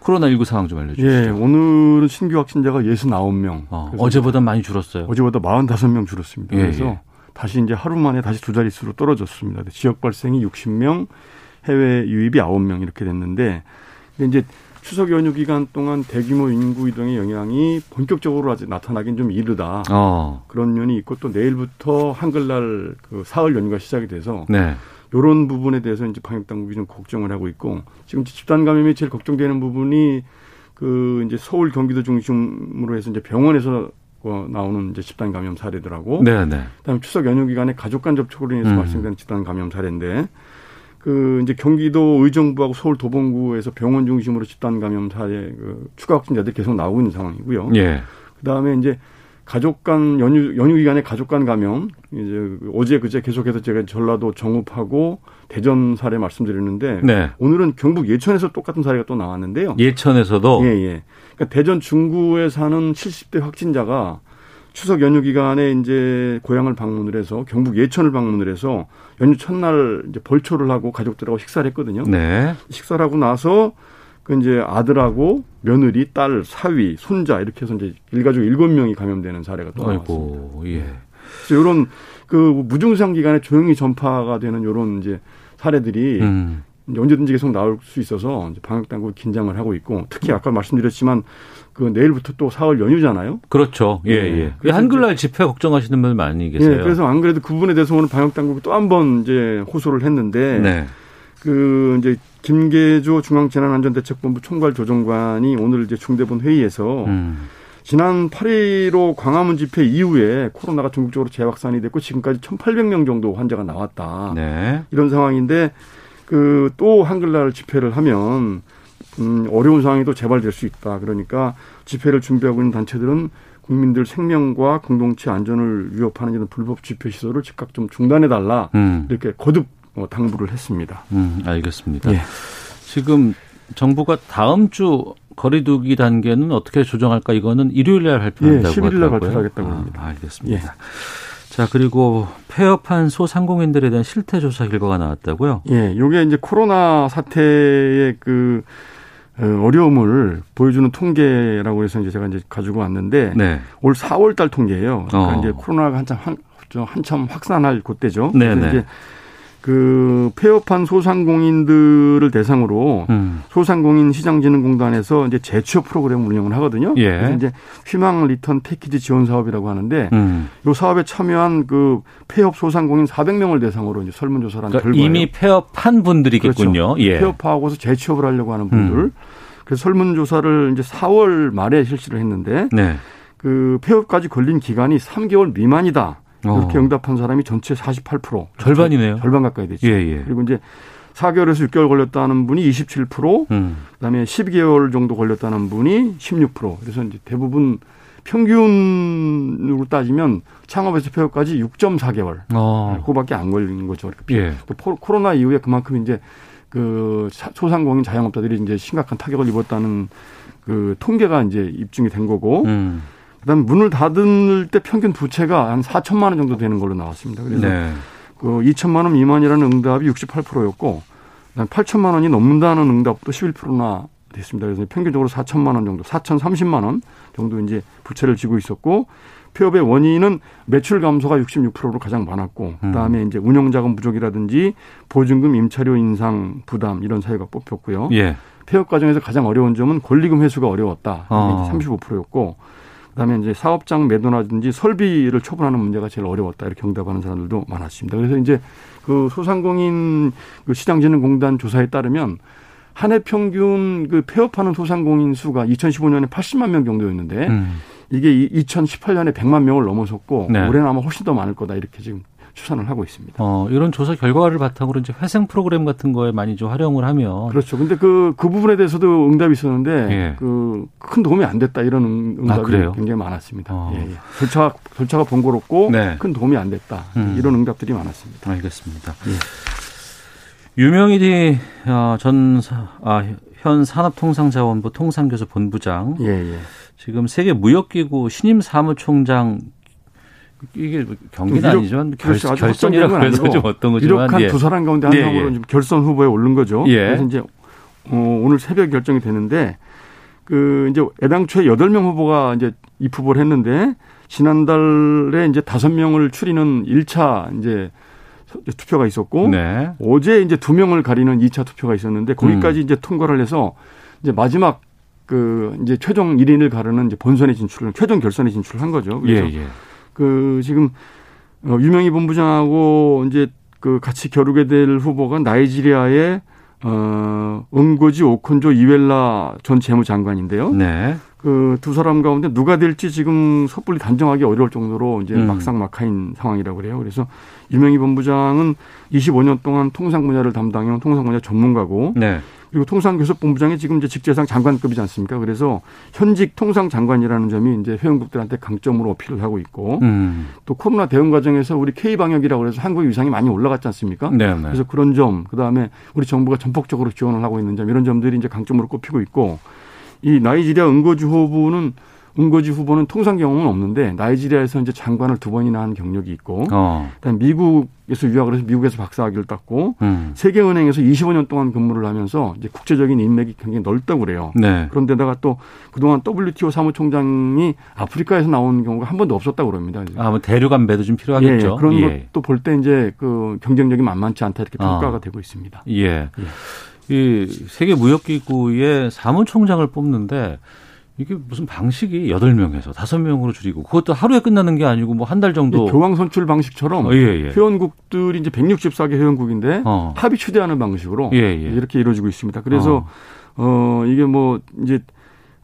코로나19 상황 좀 알려주시죠. 예, 오늘은 신규 확진자가 69명. 어, 어제보다 많이 줄었어요. 어제보다 45명 줄었습니다. 예, 그래서 예. 다시 이제 하루 만에 다시 두 자릿수로 떨어졌습니다. 지역 발생이 60명, 해외 유입이 9명 이렇게 됐는데 근데 이제 추석 연휴 기간 동안 대규모 인구 이동의 영향이 본격적으로 아직 나타나긴 좀 이르다. 어, 그런 면이 있고 또 내일부터 한글날 그 사흘 연휴가 시작이 돼서 네. 이런 부분에 대해서 이제 방역 당국이 좀 걱정을 하고 있고 지금 집단 감염이 제일 걱정되는 부분이 그 이제 서울 경기도 중심으로 해서 이제 병원에서 어, 나오는 이제 집단 감염 사례들하고 네, 네. 그다음에 추석 연휴 기간에 가족 간 접촉으로 인해서 음. 발생된 집단 감염 사례인데 그 이제 경기도 의정부하고 서울 도봉구에서 병원 중심으로 집단 감염 사례 그 추가 확진자들이 계속 나오고 있는 상황이고요. 예. 그다음에 이제 가족 간 연휴 연휴 기간에 가족 간 감염 이제 어제 그제 계속해서 제가 전라도 정읍하고 대전 사례 말씀드렸는데 네. 오늘은 경북 예천에서 똑같은 사례가 또 나왔는데요. 예천에서도 예, 예. 그러니까 대전 중구에 사는 70대 확진자가 추석 연휴 기간에 이제 고향을 방문을 해서 경북 예천을 방문을 해서 연휴 첫날 이제 벌초를 하고 가족들하고 식사를 했거든요. 네. 식사를 하고 나서 그 이제 아들하고 며느리, 딸, 사위, 손자 이렇게 해서 이제 일가족 일곱 명이 감염되는 사례가 또 나왔습니다. 예. 그래서 이런 그 무증상 기간에 조용히 전파가 되는 이런 이제 사례들이 음. 언제든지 계속 나올 수 있어서 이제 방역 당국이 긴장을 하고 있고 특히 아까 말씀드렸지만 그 내일부터 또 사흘 연휴잖아요. 그렇죠. 예, 예. 예. 그래서 한글날 집회 걱정하시는 분 많이 계세요. 예, 그래서 안 그래도 그 부분에 대해서 오늘 방역 당국이 또 한 번 이제 호소를 했는데 네. 그 이제 김계조 중앙재난안전대책본부 총괄조정관이 오늘 이제 중대본 회의에서 음. 지난 8.15 광화문 집회 이후에 코로나가 전국적으로 재확산이 됐고 지금까지 1,800명 정도 환자가 나왔다. 네. 이런 상황인데 그 또 한글날 집회를 하면 음 어려운 상황이 또 재발될 수 있다. 그러니까 집회를 준비하고 있는 단체들은 국민들 생명과 공동체 안전을 위협하는 이런 불법 집회 시설을 즉각 좀 중단해 달라. 음. 이렇게 거듭 어, 당부를 했습니다. 음, 알겠습니다. 예. 지금 정부가 다음 주 거리두기 단계는 어떻게 조정할까 이거는 일요일 날 발표한다고 예, 11일 날 하더라고요. 발표를 하겠다고 아, 합니다. 알겠습니다. 자, 그리고 폐업한 소상공인들에 대한 실태 조사 결과가 나왔다고요? 예, 요게 이제 코로나 사태의 그 어, 어려움을 보여주는 통계라고 해서 이제 제가 이제 가지고 왔는데 네. 올 4월 달 통계예요. 그러니까 어. 이제 코로나가 한참 한, 좀 한참 확산할 그때죠. 네네. 그 폐업한 소상공인들을 대상으로 음. 소상공인 시장진흥공단에서 이제 재취업 프로그램을 운영을 하거든요. 예. 그래서 이제 희망 return 패키지 지원 사업이라고 하는데 음. 이 사업에 참여한 그 폐업 소상공인 400명을 대상으로 이제 설문조사를 한 그러니까 결과예요. 이미 폐업한 분들이겠군요. 예. 그렇죠. 폐업하고서 재취업을 하려고 하는 분들. 음. 그래서 설문조사를 이제 4월 말에 실시를 했는데 네. 그 폐업까지 걸린 기간이 3개월 미만이다. 이렇게 어. 응답한 사람이 전체 48%. 절반이네요. 절반 가까이 되죠. 예, 예. 그리고 이제 4개월에서 6개월 걸렸다는 분이 27%, 음. 그다음에 12개월 정도 걸렸다는 분이 16%. 그래서 이제 대부분 평균으로 따지면 창업에서 폐업까지 6.4개월. 어. 그거밖에 안 걸린 거죠. 이렇게 예. 또 포- 코로나 이후에 그만큼 이제 그 사- 소상공인 자영업자들이 이제 심각한 타격을 입었다는 그 통계가 이제 입증이 된 거고, 음. 그다음 에 문을 닫을 때 평균 부채가 한 4천만 원 정도 되는 걸로 나왔습니다. 그래서 네. 그 2천만 원 미만이라는 응답이 68%였고, 그다음 8천만 원이 넘는다는 응답도 11%나 됐습니다. 그래서 평균적으로 4천만 원 정도, 4천30만 원 정도 이제 부채를 지고 있었고 폐업의 원인은 매출 감소가 66%로 가장 많았고 음. 그다음에 이제 운영자금 부족이라든지 보증금 임차료 인상 부담 이런 사유가 뽑혔고요. 예. 폐업 과정에서 가장 어려운 점은 권리금 회수가 어려웠다. 어. 이게 35%였고 그다음에 이제 사업장 매도라든지 설비를 처분하는 문제가 제일 어려웠다 이렇게 응답하는 사람들도 많았습니다. 그래서 이제 그 소상공인 그 시장진흥공단 조사에 따르면 한 해 평균 그 폐업하는 소상공인 수가 2015년에 80만 명 정도였는데 음. 이게 2018년에 100만 명을 넘어섰고 네. 올해는 아마 훨씬 더 많을 거다 이렇게 지금 추산을 하고 있습니다. 어, 이런 조사 결과를 바탕으로 이제 회생 프로그램 같은 거에 많이 좀 활용을 하면 그렇죠. 근데 그, 그 부분에 대해서도 응답이 있었는데, 예. 그, 큰 도움이 안 됐다, 이런 응- 아, 응답이 그래요? 굉장히 많았습니다. 어. 예, 예. 절차, 절차가 번거롭고, 네. 큰 도움이 안 됐다. 음. 이런 응답들이 많았습니다. 알겠습니다. 예. 유명일이 어, 전 사- 아, 현 산업통상자원부 통상교수 본부장 예, 예. 지금 세계 무역기구 신임 사무총장 이게 뭐 경기는 유력- 아니지만 결. 아주 결선이라고 해서 건좀 어떤 거지만 유력한 예. 두 사람 가운데 한 예, 명으로 예. 결선 후보에 오른 거죠. 예. 그래서 이제 어, 오늘 새벽 결정이 되는데 그 이제 애당초에 여덟 명 후보가 이제 입후보를 했는데 지난달에 이제 다섯 명을 추리는 1차 이제 투표가 있었고 네. 어제 이제 두 명을 가리는 2차 투표가 있었는데 거기까지 음. 이제 통과를 해서 이제 마지막 그 이제 최종 1인을 가르는 이제 본선에 진출을 최종 결선에 진출을 한 거죠. 예, 그래서 예. 그 지금 어, 유명희 본부장하고 이제 그 같이 겨루게 될 후보가 나이지리아의 어, 응고지 오콘조 이웰라 전 재무장관인데요. 네. 그 두 사람 가운데 누가 될지 지금 섣불리 단정하기 어려울 정도로 이제 음. 막상 막하인 상황이라고 그래요. 그래서 유명희 본부장은 25년 동안 통상 분야를 담당해온 통상 분야 전문가고 네. 그리고 통상교섭본부장이 지금 이제 직제상 장관급이지 않습니까? 그래서 현직 통상 장관이라는 점이 이제 회원국들한테 강점으로 어필을 하고 있고 음. 또 코로나 대응 과정에서 우리 K 방역이라고 해서 한국의 위상이 많이 올라갔지 않습니까? 네, 네. 그래서 그런 점, 그 다음에 우리 정부가 전폭적으로 지원을 하고 있는 점 이런 점들이 이제 강점으로 꼽히고 있고 이 나이지리아 은거지 후보는 은거지 후보는 통상 경험은 없는데 나이지리아에서 이제 장관을 두 번이나 한 경력이 있고 어. 그다음 미국에서 유학을 해서 미국에서 박사학위를 땄고 음. 세계은행에서 25년 동안 근무를 하면서 이제 국제적인 인맥이 굉장히 넓다고 그래요. 네. 그런데다가 또 그동안 WTO 사무총장이 아프리카에서 나온 경우가 한 번도 없었다고 그럽니다. 아, 뭐 대륙 안배도 좀 필요하겠죠. 예, 그런 예. 것도 볼 때 이제 그 경쟁력이 만만치 않다 이렇게 아. 평가가 되고 있습니다. 예. 이 세계 무역기구의 사무총장을 뽑는데 이게 무슨 방식이 여덟 명에서 다섯 명으로 줄이고 그것도 하루에 끝나는 게 아니고 뭐 한 달 정도 이 교황 선출 방식처럼 어, 예, 예. 회원국들이 이제 164개 회원국인데 어. 합의 추대하는 방식으로 예, 예. 이렇게 이루어지고 있습니다. 그래서 어, 이게 뭐 이제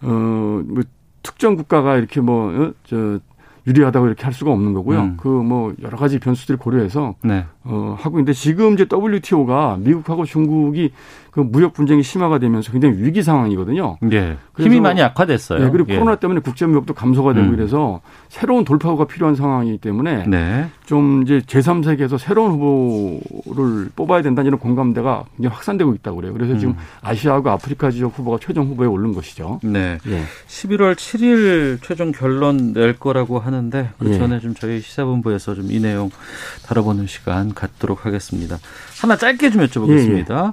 어뭐 특정 국가가 이렇게 뭐저 유리하다고 이렇게 할 수가 없는 거고요. 음. 그뭐 여러 가지 변수들을 고려해서 네. 어, 하고 있는데 지금 이제 WTO가 미국하고 중국이 그 무역 분쟁이 심화가 되면서 굉장히 위기 상황이거든요. 예. 그래서- 힘이 많이 약화됐어요. 네, 그리고 예. 코로나 때문에 국제 무역도 감소가 되고 음. 이래서 새로운 돌파구가 필요한 상황이기 때문에 네. 좀 이제 제3세계에서 새로운 후보를 뽑아야 된다는 이런 공감대가 굉장히 확산되고 있다고 그래요. 그래서 지금 음. 아시아하고 아프리카 지역 후보가 최종 후보에 오른 것이죠. 네. 예. 11월 7일 최종 결론 낼 거라고 하는데 그 예. 전에 좀 저희 시사본부에서 좀 이 내용 다뤄보는 시간 갖도록 하겠습니다. 하나 짧게 좀 여쭤보겠습니다.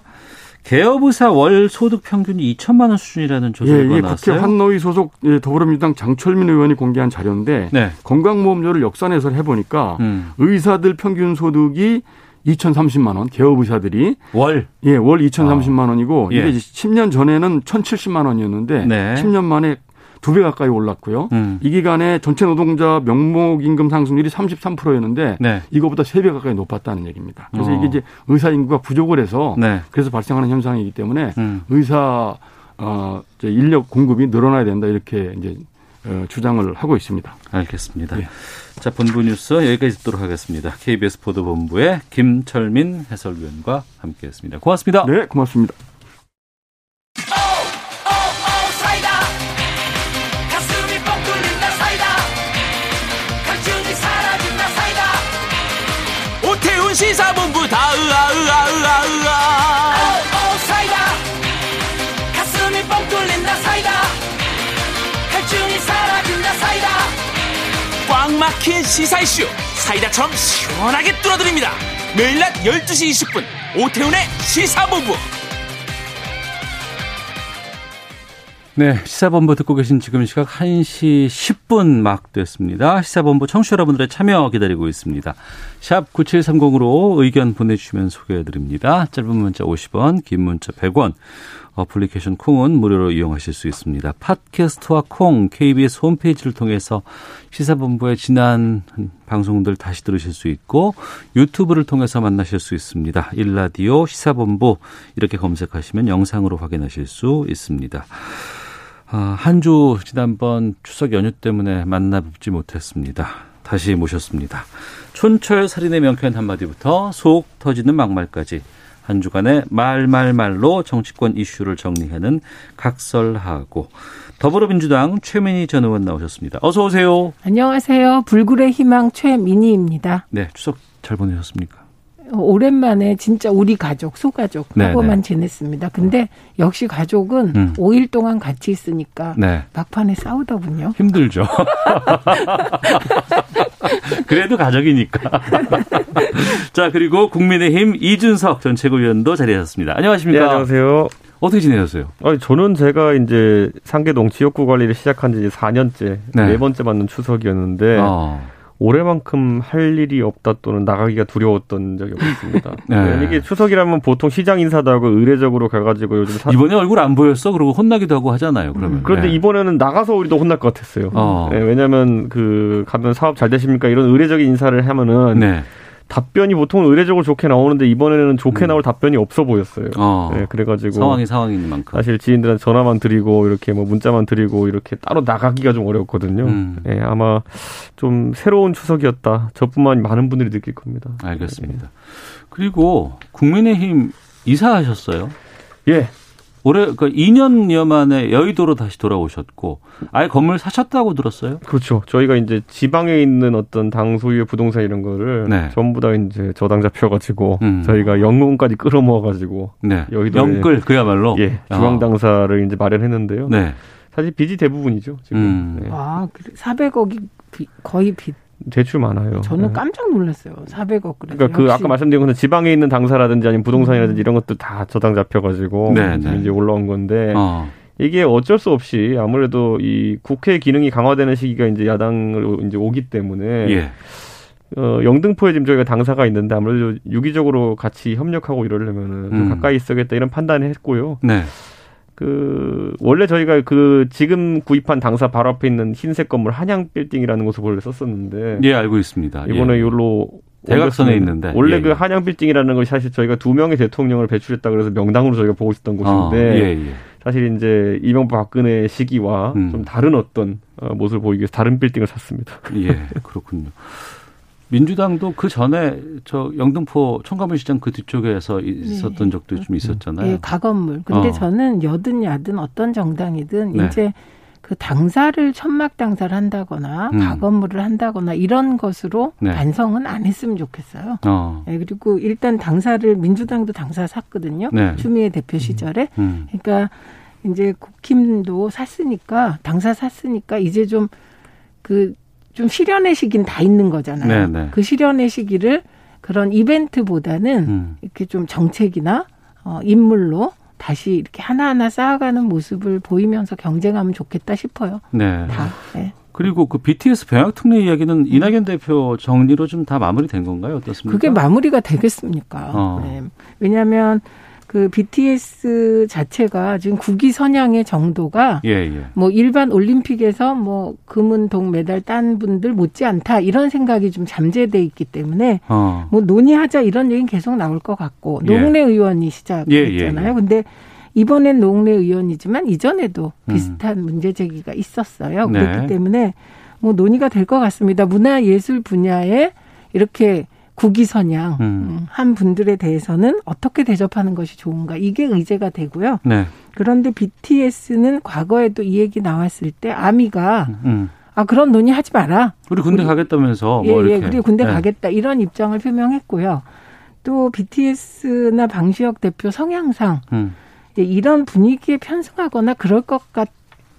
개업의사 월 소득 평균이 2천만 원 수준이라는 예, 조사가 이게 국회 나왔어요. 환노위 소속 예, 더불어민주당 장철민 의원이 공개한 자료인데 네. 건강보험료를 역산해서 해보니까 음. 의사들 평균 소득이 2,030만 원, 개업 의사들이 월. 예, 월 2,030만 원이고 예. 이게 이제 10년 전에는 1,070만 원이었는데 네. 10년 만에 두 배 가까이 올랐고요. 음. 이 기간에 전체 노동자 명목 임금 상승률이 33%였는데 네. 이거보다 세 배 가까이 높았다는 얘기입니다. 그래서 어. 이게 이제 의사 인구가 부족을 해서 네. 그래서 발생하는 현상이기 때문에 음. 의사 어 인력 공급이 늘어나야 된다 이렇게 이제 어, 주장을 하고 있습니다. 알겠습니다. 예. 자, 본부 뉴스 여기까지 듣도록 하겠습니다. KBS 보도본부의 김철민 해설위원과 함께했습니다. 고맙습니다. 네, 고맙습니다. 시사본부 다 으아 으아 으아 으아. 오 사이다. 가슴이 뻥 뚫린다 사이다. 갈증이 사라진다 사이다. 꽉 막힌 시사 이슈. 사이다처럼 시원하게 뚫어드립니다. 매일 낮 12시 20분 오태훈의 시사본부 네, 시사본부 듣고 계신 지금 시각 1시 10분 막 됐습니다. 시사본부 청취자 여러분들의 참여 기다리고 있습니다. 샵 9730으로 의견 보내주시면 소개해드립니다. 짧은 문자 50원, 긴 문자 100원, 어플리케이션 콩은 무료로 이용하실 수 있습니다. 팟캐스트와 콩, KBS 홈페이지를 통해서 시사본부의 지난 방송들 다시 들으실 수 있고 유튜브를 통해서 만나실 수 있습니다. 일라디오 시사본부 이렇게 검색하시면 영상으로 확인하실 수 있습니다. 아, 한 주 지난번 추석 연휴 때문에 만나 뵙지 못했습니다. 다시 모셨습니다. 촌철 살인의 명쾌한 한마디부터 속 터지는 막말까지 한 주간의 말말말로 정치권 이슈를 정리하는 각설하고 더불어민주당 최민희 전 의원 나오셨습니다. 어서 오세요. 안녕하세요. 불굴의 희망 최민희입니다. 네, 추석 잘 보내셨습니까? 오랜만에 진짜 우리 가족, 소가족 네, 하고만 네. 지냈습니다. 근데 역시 가족은 음. 5일 동안 같이 있으니까 네. 막판에 싸우더군요. 힘들죠. 그래도 가족이니까. 자, 그리고 국민의힘 이준석 전 최고위원도 자리하셨습니다. 안녕하십니까? 네, 안녕하세요. 어떻게 지내셨어요? 아니, 저는 제가 이제 상계동 지역구 관리를 시작한 지 이제 4년째, 네. 네. 번째 맞는 추석이었는데, 어. 올해만큼 할 일이 없다 또는 나가기가 두려웠던 적이 없습니다. 네. 네, 이게 추석이라면 보통 시장 인사도 하고 의례적으로 가가지고 요즘 사, 이번에 얼굴 안 보였어? 그러고 혼나기도 하고 하잖아요, 그러면. 그런데 네. 이번에는 나가서 우리도 혼날 것 같았어요. 어. 네, 왜냐하면 그 가면 사업 잘 되십니까 이런 의례적인 인사를 하면은 네. 답변이 보통 의례적으로 좋게 나오는데 이번에는 좋게 나올 답변이 없어 보였어요. 음. 어. 네, 그래가지고 상황이 상황인 만큼. 사실 지인들한테 전화만 드리고 이렇게 뭐 문자만 드리고 이렇게 따로 나가기가 좀 어려웠거든요. 음. 예, 아마 좀 새로운 추석이었다. 저뿐만 많은 분들이 느낄 겁니다. 알겠습니다. 그리고 국민의힘 이사하셨어요. 예. 올해 그 2년여 만에 여의도로 다시 돌아오셨고 아예 건물 사셨다고 들었어요. 그렇죠. 저희가 이제 지방에 있는 어떤 당 소유의 부동산 이런 거를 네. 전부 다 이제 저당 잡혀가지고 음. 저희가 연금까지 끌어모아가지고 네. 여의도에- 영끌 그야말로. 예 어. 중앙 당사를 이제 마련했는데요. 네. 사실 빚이 대부분이죠. 지금 음. 네. 아, 400억이 거의 빚. 대출 많아요. 저는 네. 깜짝 놀랐어요. 400억 그래서. 그러니까 그 아까 말씀드린 것은 지방에 있는 당사라든지 아니면 부동산이라든지 이런 것도 다 저당 잡혀가지고 네, 지금 네. 이제 올라온 건데 어. 이게 어쩔 수 없이 아무래도 이 국회 기능이 강화되는 시기가 이제 야당으로 이제 오기 때문에 예. 어, 영등포에 지금 저희가 당사가 있는데 아무래도 유기적으로 같이 협력하고 이러려면은 좀 음. 가까이 있어야겠다 이런 판단을 했고요. 네. 그 원래 저희가 그 지금 구입한 당사 바로 앞에 있는 흰색 건물 한양 빌딩이라는 곳을 원래 썼었는데 예, 알고 있습니다. 이번에 예. 요로 대각선에 있는데. 원래 예, 그 예. 한양 빌딩이라는 것이 사실 저희가 두 명의 대통령을 배출했다 그래서 명당으로 저희가 보고 있었던 어, 곳인데 예, 예. 사실 이제 이명박 박근혜 시기와 음. 좀 다른 어떤 어, 모습을 보이기 위해서 다른 빌딩을 샀습니다. 예, 그렇군요. 민주당도 그 전에 저 영등포 청가문 시장 그 뒤쪽에서 있었던 적도 좀 있었잖아요. 예, 가건물. 근데 어. 저는 여든 야든 어떤 정당이든 네. 이제 그 당사를 천막 당사를 한다거나 음. 가건물을 한다거나 이런 것으로 네. 반성은 안 했으면 좋겠어요. 어. 예, 그리고 일단 당사를 민주당도 당사 샀거든요. 네. 추미애 대표 시절에. 음. 그러니까 이제 국힘도 샀으니까 당사 샀으니까 이제 좀그 좀 실현의 시기는 다 있는 거잖아요. 네, 네. 그 실현의 시기를 그런 이벤트보다는 음. 이렇게 좀 정책이나 어, 인물로 다시 이렇게 하나하나 쌓아가는 모습을 보이면서 경쟁하면 좋겠다 싶어요. 네. 다. 예. 그리고 그 BTS 병역 특례 이야기는 이낙연 대표 정리로 좀 다 마무리된 건가요? 어떻습니까? 그게 마무리가 되겠습니까? 어. 네. 왜냐하면 그 BTS 자체가 지금 국위 선양의 정도가 예, 예. 뭐 일반 올림픽에서 뭐 금은 동 메달 딴 분들 못지 않다 이런 생각이 좀 잠재돼 있기 때문에 어. 뭐 논의하자 이런 얘기는 계속 나올 것 같고 예. 노웅래 의원이 예, 시작했잖아요. 예, 예. 근데 이번엔 노웅래 의원이지만 이전에도 음. 비슷한 문제 제기가 있었어요. 네. 그렇기 때문에 뭐 논의가 될 것 같습니다. 문화 예술 분야에 이렇게 국위선양 음. 음, 한 분들에 대해서는 어떻게 대접하는 것이 좋은가 이게 의제가 되고요. 네. 그런데 BTS는 과거에도 이 얘기 나왔을 때 아미가 음. 아 그런 논의 하지 마라. 우리 군대 우리- 가겠다면서 예, 뭐 이렇게. 예, 그리고 군대 네. 가겠다 이런 입장을 표명했고요. 또 BTS나 방시혁 대표 성향상 음. 예, 이런 분위기에 편승하거나 그럴 것 같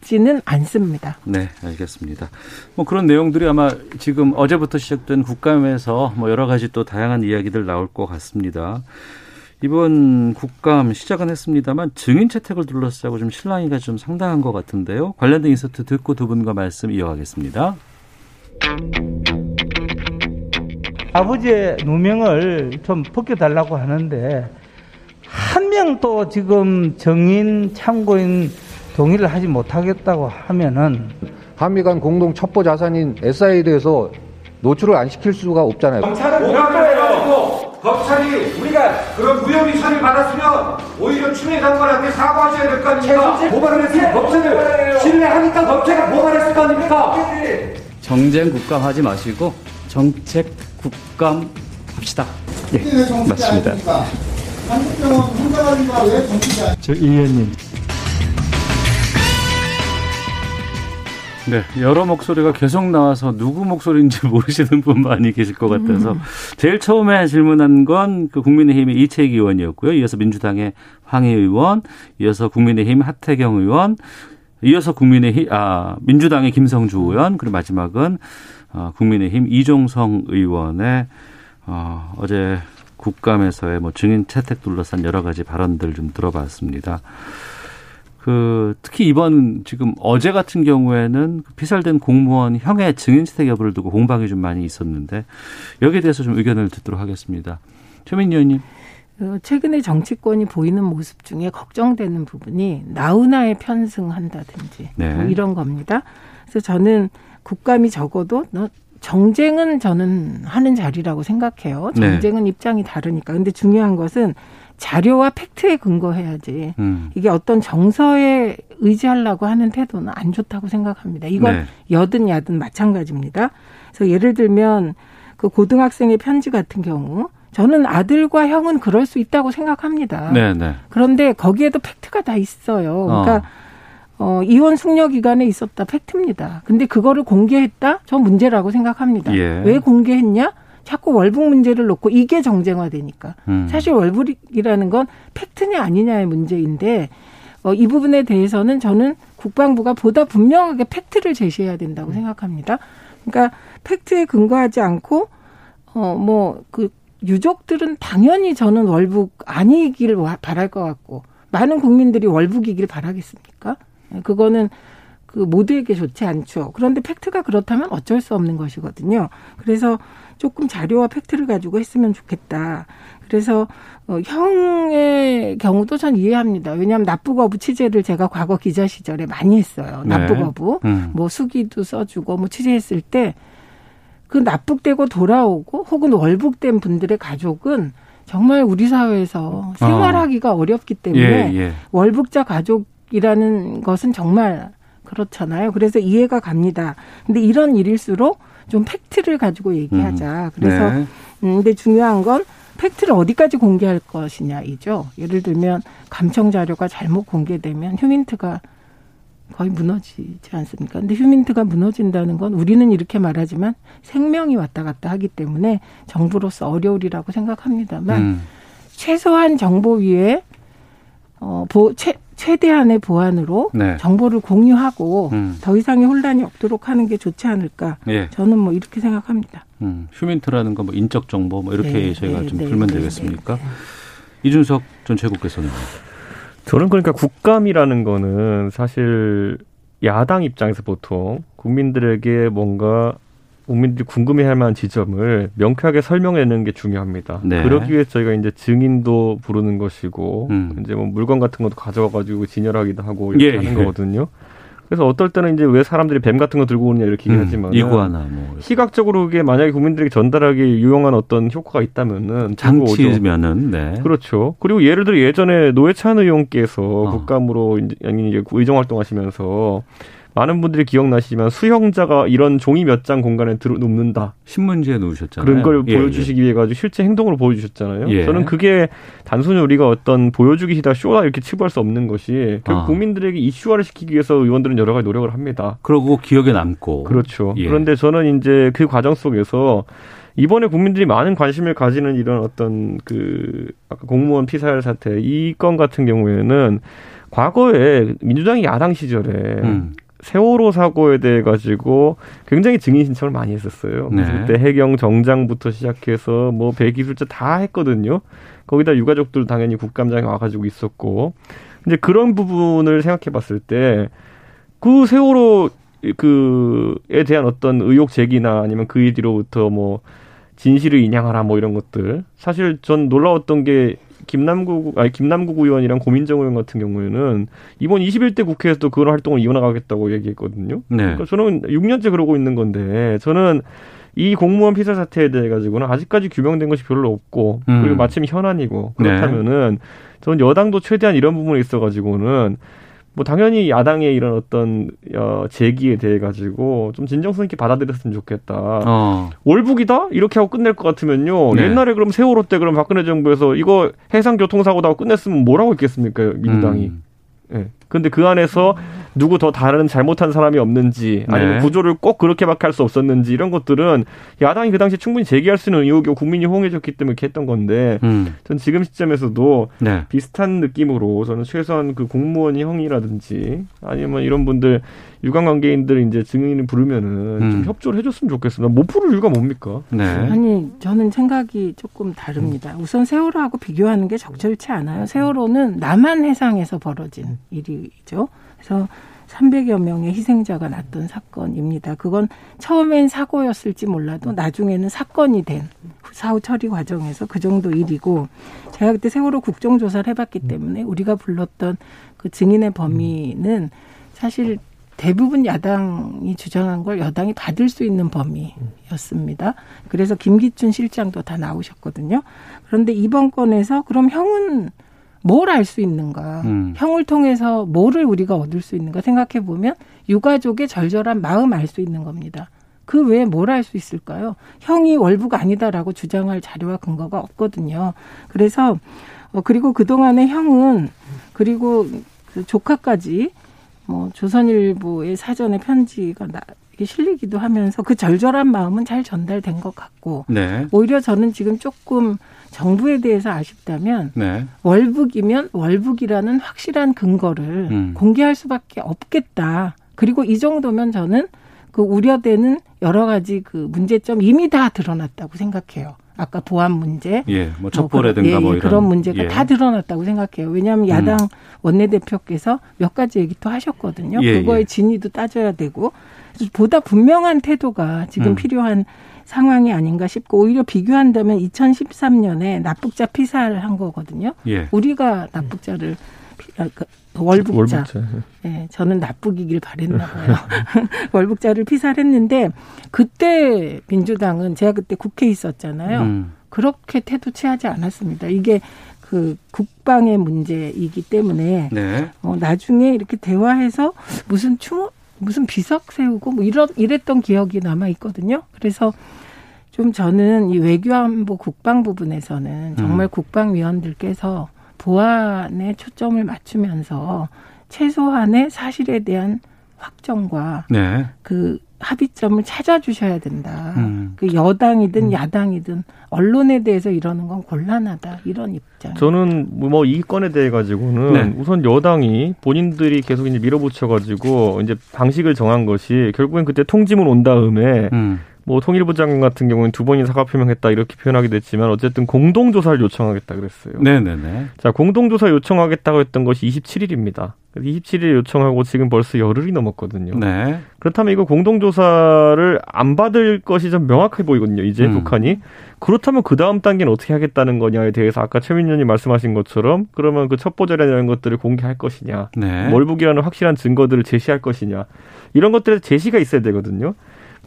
지는 않습니다. 네, 알겠습니다. 뭐 그런 내용들이 아마 지금 어제부터 시작된 국감에서 뭐 여러 가지 또 다양한 이야기들 나올 것 같습니다. 이번 국감 시작은 했습니다만 증인 채택을 둘러싸고 좀 실랑이가 좀 상당한 것 같은데요. 관련된 인서트 듣고 두 분과 말씀 이어가겠습니다. 아버지의 누명을 좀 벗겨달라고 하는데 한 명도 지금 정인 참고인 동의를 하지 못하겠다고 하면은 한미 간 공동 첩보 자산인 SI에 대해서 노출을 안 시킬 수가 없잖아요. 검찰은 오해가지고 검찰이 우리가 그런 무혐의 처리를 받았으면 오히려 추미애 장관한테 사과하셔야 될 거 아닙니까? 고발을 했으면 검찰을 신뢰하니까 검찰이 고발했을 거 아닙니까? 정쟁 국감 하지 마시고 정책 국감 합시다. 예, 맞습니다. 한국병원 혼자가니까 왜 정치지 않... 저 의원님. 네, 여러 목소리가 계속 나와서 누구 목소리인지 모르시는 분 많이 계실 것 같아서 제일 처음에 질문한 건 그 국민의힘의 이채기 의원이었고요. 이어서 민주당의 황희 의원, 이어서 국민의힘 하태경 의원, 이어서 국민의힘 아 민주당의 김성주 의원, 그리고 마지막은 어, 국민의힘 이종성 의원의 어, 어제 국감에서의 뭐 증인 채택 둘러싼 여러 가지 발언들 좀 들어봤습니다. 그 특히 이번 지금 어제 같은 경우에는 그 피살된 공무원 형의 증인 채택 여부를 두고 공방이 좀 많이 있었는데 여기에 대해서 좀 의견을 듣도록 하겠습니다. 최민 의원님. 어, 최근에 정치권이 보이는 모습 중에 걱정되는 부분이 나훈아에 편승한다든지 네. 뭐 이런 겁니다. 그래서 저는 국감이 적어도 너 정쟁은 저는 하는 자리라고 생각해요. 네. 정쟁은 입장이 다르니까. 근데 중요한 것은 자료와 팩트에 근거해야지. 음. 이게 어떤 정서에 의지하려고 하는 태도는 안 좋다고 생각합니다. 이건 네. 여든 야든 마찬가지입니다. 그래서 예를 들면 그 고등학생의 편지 같은 경우 저는 아들과 형은 그럴 수 있다고 생각합니다. 네, 네. 그런데 거기에도 팩트가 다 있어요. 그러니까 어, 이혼 숙려 기간에 있었다 팩트입니다. 근데 그거를 공개했다? 저 문제라고 생각합니다. 예. 왜 공개했냐? 자꾸 월북 문제를 놓고 이게 정쟁화되니까. 음. 사실 월북이라는 건 팩트냐 아니냐의 문제인데 어, 이 부분에 대해서는 저는 국방부가 보다 분명하게 팩트를 제시해야 된다고 생각합니다. 그러니까 팩트에 근거하지 않고 어 뭐 그 유족들은 당연히 저는 월북 아니길 바랄 것 같고 많은 국민들이 월북이길 바라겠습니까? 그거는 그 모두에게 좋지 않죠. 그런데 팩트가 그렇다면 어쩔 수 없는 것이거든요. 그래서 조금 자료와 팩트를 가지고 했으면 좋겠다. 그래서 어, 형의 경우도 전 이해합니다. 왜냐하면 납부거부 취재를 제가 과거 기자 시절에 많이 했어요. 네. 납부거부, 음. 뭐 수기도 써주고 뭐 취재했을 때 그 납북되고 돌아오고 혹은 월북된 분들의 가족은 정말 우리 사회에서 생활하기가 어. 렵기 때문에 예, 예. 월북자 가족이라는 것은 정말 그렇잖아요. 그래서 이해가 갑니다. 근데 이런 일일수록 좀 팩트를 가지고 얘기하자. 그래서 네. 음, 근데 중요한 건 팩트를 어디까지 공개할 것이냐이죠. 예를 들면 감청 자료가 잘못 공개되면 휴민트가 거의 무너지지 않습니까? 근데 휴민트가 무너진다는 건 우리는 이렇게 말하지만 생명이 왔다 갔다 하기 때문에 정부로서 어려울이라고 생각합니다만 음. 최소한 정보 위에 어, 보, 최, 최대한의 보안으로 네. 정보를 공유하고 음. 더 이상의 혼란이 없도록 하는 게 좋지 않을까. 예. 저는 뭐 이렇게 생각합니다. 음, 휴민트라는 건뭐 인적 정보 뭐 이렇게 네, 저희가 네, 좀 네, 풀면 네, 되겠습니까? 이준석 전 최고께서는 저는 그러니까 국감이라는 거는 사실 야당 입장에서 보통 국민들에게 뭔가 국민들이 궁금해할 만한 지점을 명쾌하게 설명해내는 게 중요합니다. 네. 그러기 위해서 저희가 이제 증인도 부르는 것이고 음. 이제 뭐 물건 같은 것도 가져와가지고 진열하기도 하고 이렇게 예, 하는 예. 거거든요. 그래서 어떨 때는 이제 왜 사람들이 뱀 같은 거 들고 오느냐 이렇게 얘기하지만 음, 이구아나 뭐 시각적으로 그게 만약에 국민들에게 전달하기 유용한 어떤 효과가 있다면은. 장치면은 네. 그렇죠. 그리고 예를 들어 예전에 노회찬 의원께서 어. 국감으로 이제 아니 이제 의정 활동하시면서 많은 분들이 기억나시지만 수형자가 이런 종이 몇 장 공간에 들어 눕는다. 신문지에 놓으셨잖아요. 그런 걸 예, 보여주시기 위해 가지고 실제 행동으로 보여주셨잖아요. 예. 저는 그게 단순히 우리가 어떤 보여주기시다 쇼다 이렇게 치부할 수 없는 것이 결국 아. 국민들에게 이슈화를 시키기 위해서 의원들은 여러 가지 노력을 합니다. 그러고 기억에 남고. 그렇죠. 예. 그런데 저는 이제 그 과정 속에서 이번에 국민들이 많은 관심을 가지는 이런 어떤 그 아까 공무원 피살 사태 이 건 같은 경우에는 과거에 민주당이 야당 시절에 음. 세월호 사고에 대해 가지고 굉장히 증인 신청을 많이 했었어요. 네. 그때 해경 정장부터 시작해서 뭐 배기술자 다 했거든요. 거기다 유가족들 당연히 국감장에 와가지고 있었고 이제 그런 부분을 생각해봤을 때 그 세월호 그에 대한 어떤 의혹 제기나 아니면 그 뒤로부터 뭐 진실을 인양하라 뭐 이런 것들 사실 전 놀라웠던 게 김남국 아니 김남국 의원이랑 고민정 의원 같은 경우에는 이번 21대 국회에서도 그런 활동을 이어나가겠다고 얘기했거든요. 네. 그러니까 저는 6년째 그러고 있는 건데 저는 이 공무원 피살 사태에 대해 가지고는 아직까지 규명된 것이 별로 없고 음. 그리고 마침 현안이고 네. 그렇다면은 저는 여당도 최대한 이런 부분에 있어 가지고는 뭐 당연히 야당의 이런 어떤 어 제기에 대해 가지고 좀 진정성 있게 받아들였으면 좋겠다. 어. 월북이다 이렇게 하고 끝낼 것 같으면요. 네. 옛날에 그럼 세월호 때 그럼 박근혜 정부에서 이거 해상 교통사고다 하고 끝냈으면 뭐라고 했겠습니까 민주당이. 음. 예. 근데 그 안에서 누구 더 다른 잘못한 사람이 없는지 아니면 네. 구조를 꼭 그렇게밖에 할 수 없었는지 이런 것들은 야당이 그 당시에 충분히 제기할 수 있는 의혹이고 국민이 호응해줬기 때문에 이렇게 했던 건데 음. 전 지금 시점에서도 네. 비슷한 느낌으로 저는 최소한 그 공무원 형이라든지 아니면 이런 분들 유관관계인들 이제 증인을 부르면은 좀 음. 협조를 해줬으면 좋겠습니다. 못 부를 이유가 뭡니까? 네. 아니 저는 생각이 조금 다릅니다. 우선 세월호하고 비교하는 게 적절치 않아요. 세월호는 남한 해상에서 벌어진 일이죠. 그래서 300여 명의 희생자가 났던 사건입니다. 그건 처음엔 사고였을지 몰라도 나중에는 사건이 된 사후 처리 과정에서 그 정도 일이고 제가 그때 세월호 국정조사를 해봤기 때문에 우리가 불렀던 그 증인의 범위는 사실 대부분 야당이 주장한 걸 여당이 받을 수 있는 범위였습니다. 그래서 김기춘 실장도 다 나오셨거든요. 그런데 이번 건에서 그럼 형은 뭘 알 수 있는가? 음. 형을 통해서 뭐를 우리가 얻을 수 있는가 생각해 보면 유가족의 절절한 마음 알 수 있는 겁니다. 그 외에 뭘 알 수 있을까요? 형이 월북 아니다라고 주장할 자료와 근거가 없거든요. 그래서 어 그리고 그 동안에 형은 그리고 그 조카까지 뭐 조선일보의 사전에 편지가 나 실리기도 하면서 그 절절한 마음은 잘 전달된 것 같고 네. 오히려 저는 지금 조금 정부에 대해서 아쉽다면 네. 월북이면 월북이라는 확실한 근거를 음. 공개할 수밖에 없겠다. 그리고 이 정도면 저는 그 우려되는 여러 가지 그 문제점 이미 다 드러났다고 생각해요. 아까 보안 문제, 예. 뭐뭐 첩보라든가 예, 뭐 예, 이런 그런 문제가 예. 다 드러났다고 생각해요. 왜냐하면 야당 음. 원내대표께서 몇 가지 얘기 또 하셨거든요. 예, 그거의 예. 진위도 따져야 되고 보다 분명한 태도가 지금 음. 필요한 상황이 아닌가 싶고 오히려 비교한다면 2013년에 납북자 피살을 한 거거든요. 예. 우리가 납북자를 피- 아, 그 월북자, 월북자. 예, 저는 납북이길 바랬나 봐요. 월북자를 피살했는데 그때 민주당은 제가 그때 국회에 있었잖아요. 음. 그렇게 태도 취하지 않았습니다. 이게 그 국방의 문제이기 때문에 네. 어, 나중에 이렇게 대화해서 무슨 추모 무슨 비석 세우고 뭐 이런 이랬던 기억이 남아 있거든요. 그래서 좀 저는 이 외교안보 국방 부분에서는 정말 음. 국방위원들께서 보안에 초점을 맞추면서 최소한의 사실에 대한 확정과 네. 그 합의점을 찾아주셔야 된다. 음. 그 여당이든 야당이든 언론에 대해서 이러는 건 곤란하다 이런 입장. 저는 뭐 이 건에 대해 가지고는 네. 우선 여당이 본인들이 계속 이제 밀어붙여 가지고 이제 방식을 정한 것이 결국엔 그때 통지문 온 다음에 음. 뭐 통일부 장관 같은 경우는 두 번이나 사과 표명했다 이렇게 표현하게 됐지만 어쨌든 공동 조사를 요청하겠다 그랬어요. 네네네. 자, 공동 조사 요청하겠다고 했던 것이 27일입니다. 27일에 요청하고 지금 벌써 열흘이 넘었거든요. 네. 그렇다면 이거 공동 조사를 안 받을 것이 좀 명확해 보이거든요. 이제 음. 북한이. 그렇다면 그 다음 단계는 어떻게 하겠다는 거냐에 대해서 아까 최민 의원님 말씀하신 것처럼 그러면 그 첩보자료라는 것들을 공개할 것이냐. 네. 월북이라는 확실한 증거들을 제시할 것이냐. 이런 것들에 제시가 있어야 되거든요.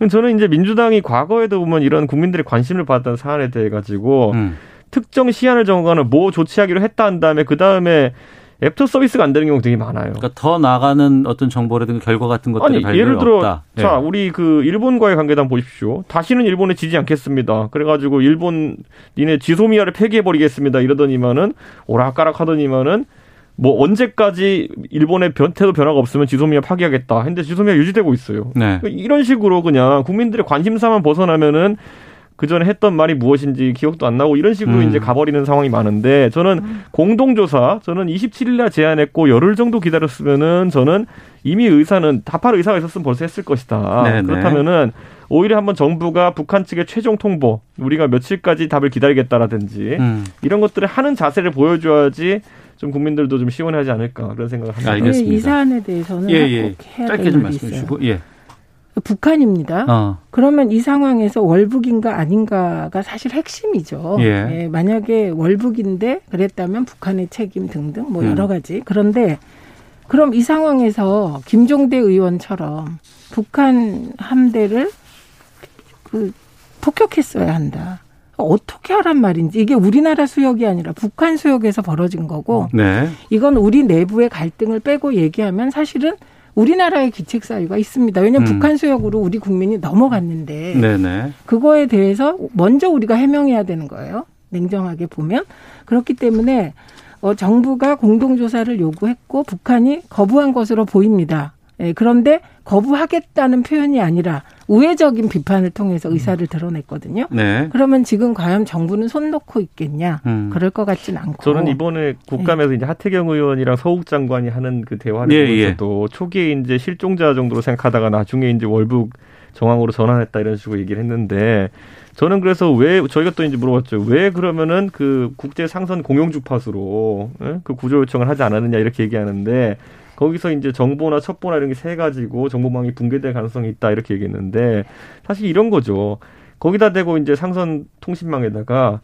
저는 이제 민주당이 과거에도 보면 이런 국민들의 관심을 받았던 사안에 대해 가지고 음. 특정 시한을 정하는 뭐 조치하기로 했다 한 다음에 그 다음에 애프터 서비스가 안 되는 경우 되게 많아요. 그러니까 더 나가는 어떤 정보라든가 결과 같은 것들이 아니 발견이 예를 들어 없다. 예. 자 우리 그 일본과의 관계도 한번 보십시오. 다시는 일본에 지지 않겠습니다. 그래가지고 일본 니네 지소미아를 폐기해 버리겠습니다. 이러더니만은 오락가락 하더니만은 뭐 언제까지 일본의 변태도 변화가 없으면 지소미아 파기하겠다. 했는데 지소미아 유지되고 있어요. 네. 이런 식으로 그냥 국민들의 관심사만 벗어나면은 그 전에 했던 말이 무엇인지 기억도 안 나고 이런 식으로 음. 이제 가버리는 상황이 많은데 저는 공동조사 저는 27일 날 제안했고 열흘 정도 기다렸으면은 저는 이미 의사는 답할 의사가 있었으면 벌써 했을 것이다. 네네. 그렇다면은 오히려 한번 정부가 북한 측의 최종 통보 우리가 며칠까지 답을 기다리겠다라든지 음. 이런 것들을 하는 자세를 보여줘야지 좀 국민들도 좀 시원하지 않을까 그런 생각을 합니다. 알겠습니다. 이 사안에 대해서는 예, 예. 꼭 해야 짧게 될좀 말씀해 있어요. 주시고, 예. 북한입니다. 어. 그러면 이 상황에서 월북인가 아닌가가 사실 핵심이죠. 예. 만약에 월북인데 그랬다면 북한의 책임 등등 뭐 음. 여러 가지. 그런데 그럼 이 상황에서 김종대 의원처럼 북한 함대를 그 폭격했어야 한다. 어떻게 하란 말인지 이게 우리나라 수역이 아니라 북한 수역에서 벌어진 거고 네. 이건 우리 내부의 갈등을 빼고 얘기하면 사실은 우리나라의 기책 사유가 있습니다. 왜냐하면 음. 북한 수역으로 우리 국민이 넘어갔는데 네네. 그거에 대해서 먼저 우리가 해명해야 되는 거예요. 냉정하게 보면 그렇기 때문에 어, 정부가 공동조사를 요구했고 북한이 거부한 것으로 보입니다. 예, 그런데 거부하겠다는 표현이 아니라 우회적인 비판을 통해서 의사를 드러냈거든요. 네. 그러면 지금 과연 정부는 손 놓고 있겠냐? 음. 그럴 것 같진 않고. 저는 이번에 국감에서 이제 하태경 의원이랑 서욱 장관이 하는 그 대화를 예, 보면서도 초기에 이제 실종자 정도로 생각하다가 나중에 이제 월북 정황으로 전환했다 이런 식으로 얘기를 했는데 저는 그래서 왜 저희가 또 이제 물어봤죠. 왜 그러면은 그 국제 상선 공용 주파수로 예? 그 구조 요청을 하지 않았느냐 이렇게 얘기하는데 거기서 이제 정보나 첩보나 이런 게 세 가지고 정보망이 붕괴될 가능성이 있다 이렇게 얘기했는데 사실 이런 거죠. 거기다 대고 이제 상선 통신망에다가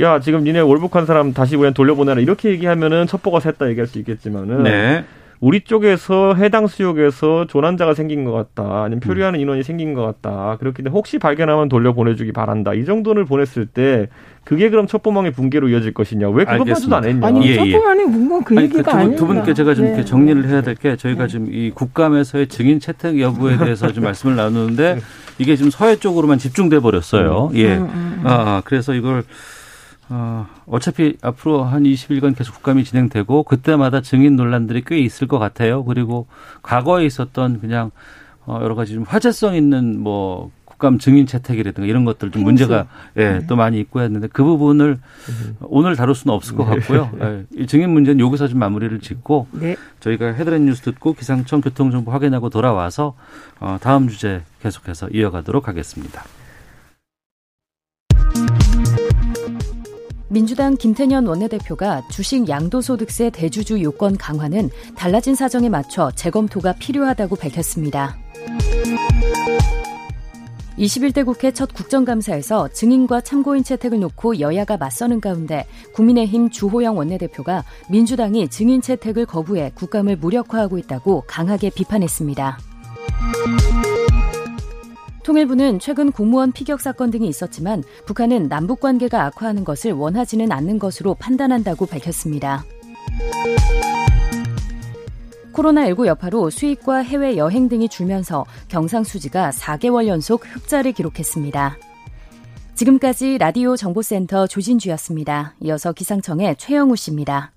야 지금 니네 월북한 사람 다시 그냥 돌려보내라 이렇게 얘기하면은 첩보가 샜다 얘기할 수 있겠지만은 네. 우리 쪽에서 해당 수역에서 조난자가 생긴 것 같다 아니면 표류하는 인원이 생긴 것 같다 그렇기 때문에 혹시 발견하면 돌려 보내주기 바란다 이 정도를 보냈을 때 그게 그럼 첩보망의 붕괴로 이어질 것이냐 왜 그것까지도 안 했냐 아니 예, 예. 첩보만이 문건 그 아니, 얘기가 두, 분- 아닙니다. 두 분께 제가 좀 네. 이렇게 정리를 해야 될 게 저희가 지금 이 국감에서의 증인 채택 여부에 대해서 좀 말씀을 나누는데 이게 지금 서해 쪽으로만 집중돼 버렸어요. 예. 음, 음. 아, 아, 그래서 이걸 어, 어차피 앞으로 한 20일간 계속 국감이 진행되고 그때마다 증인 논란들이 꽤 있을 것 같아요. 그리고 과거에 있었던 그냥 어, 여러 가지 좀 화제성 있는 뭐 국감 증인 채택이라든가 이런 것들 좀 문제가 예, 또 많이 있고 했는데 그 부분을 오늘 다룰 수는 없을 것 같고요. 예, 이 증인 문제는 여기서 좀 마무리를 짓고 네. 저희가 헤드라인 뉴스 듣고 기상청 교통정보 확인하고 돌아와서 어, 다음 주제 계속해서 이어가도록 하겠습니다. 민주당 김태년 원내대표가 주식 양도소득세 대주주 요건 강화는 달라진 사정에 맞춰 재검토가 필요하다고 밝혔습니다. 21대 국회 첫 국정감사에서 증인과 참고인 채택을 놓고 여야가 맞서는 가운데 국민의힘 주호영 원내대표가 민주당이 증인 채택을 거부해 국감을 무력화하고 있다고 강하게 비판했습니다. 통일부는 최근 공무원 피격 사건 등이 있었지만 북한은 남북 관계가 악화하는 것을 원하지는 않는 것으로 판단한다고 밝혔습니다. 코로나19 여파로 수입과 해외 여행 등이 줄면서 경상수지가 4개월 연속 흑자를 기록했습니다. 지금까지 라디오 정보센터 조진주였습니다. 이어서 기상청의 최영우 씨입니다.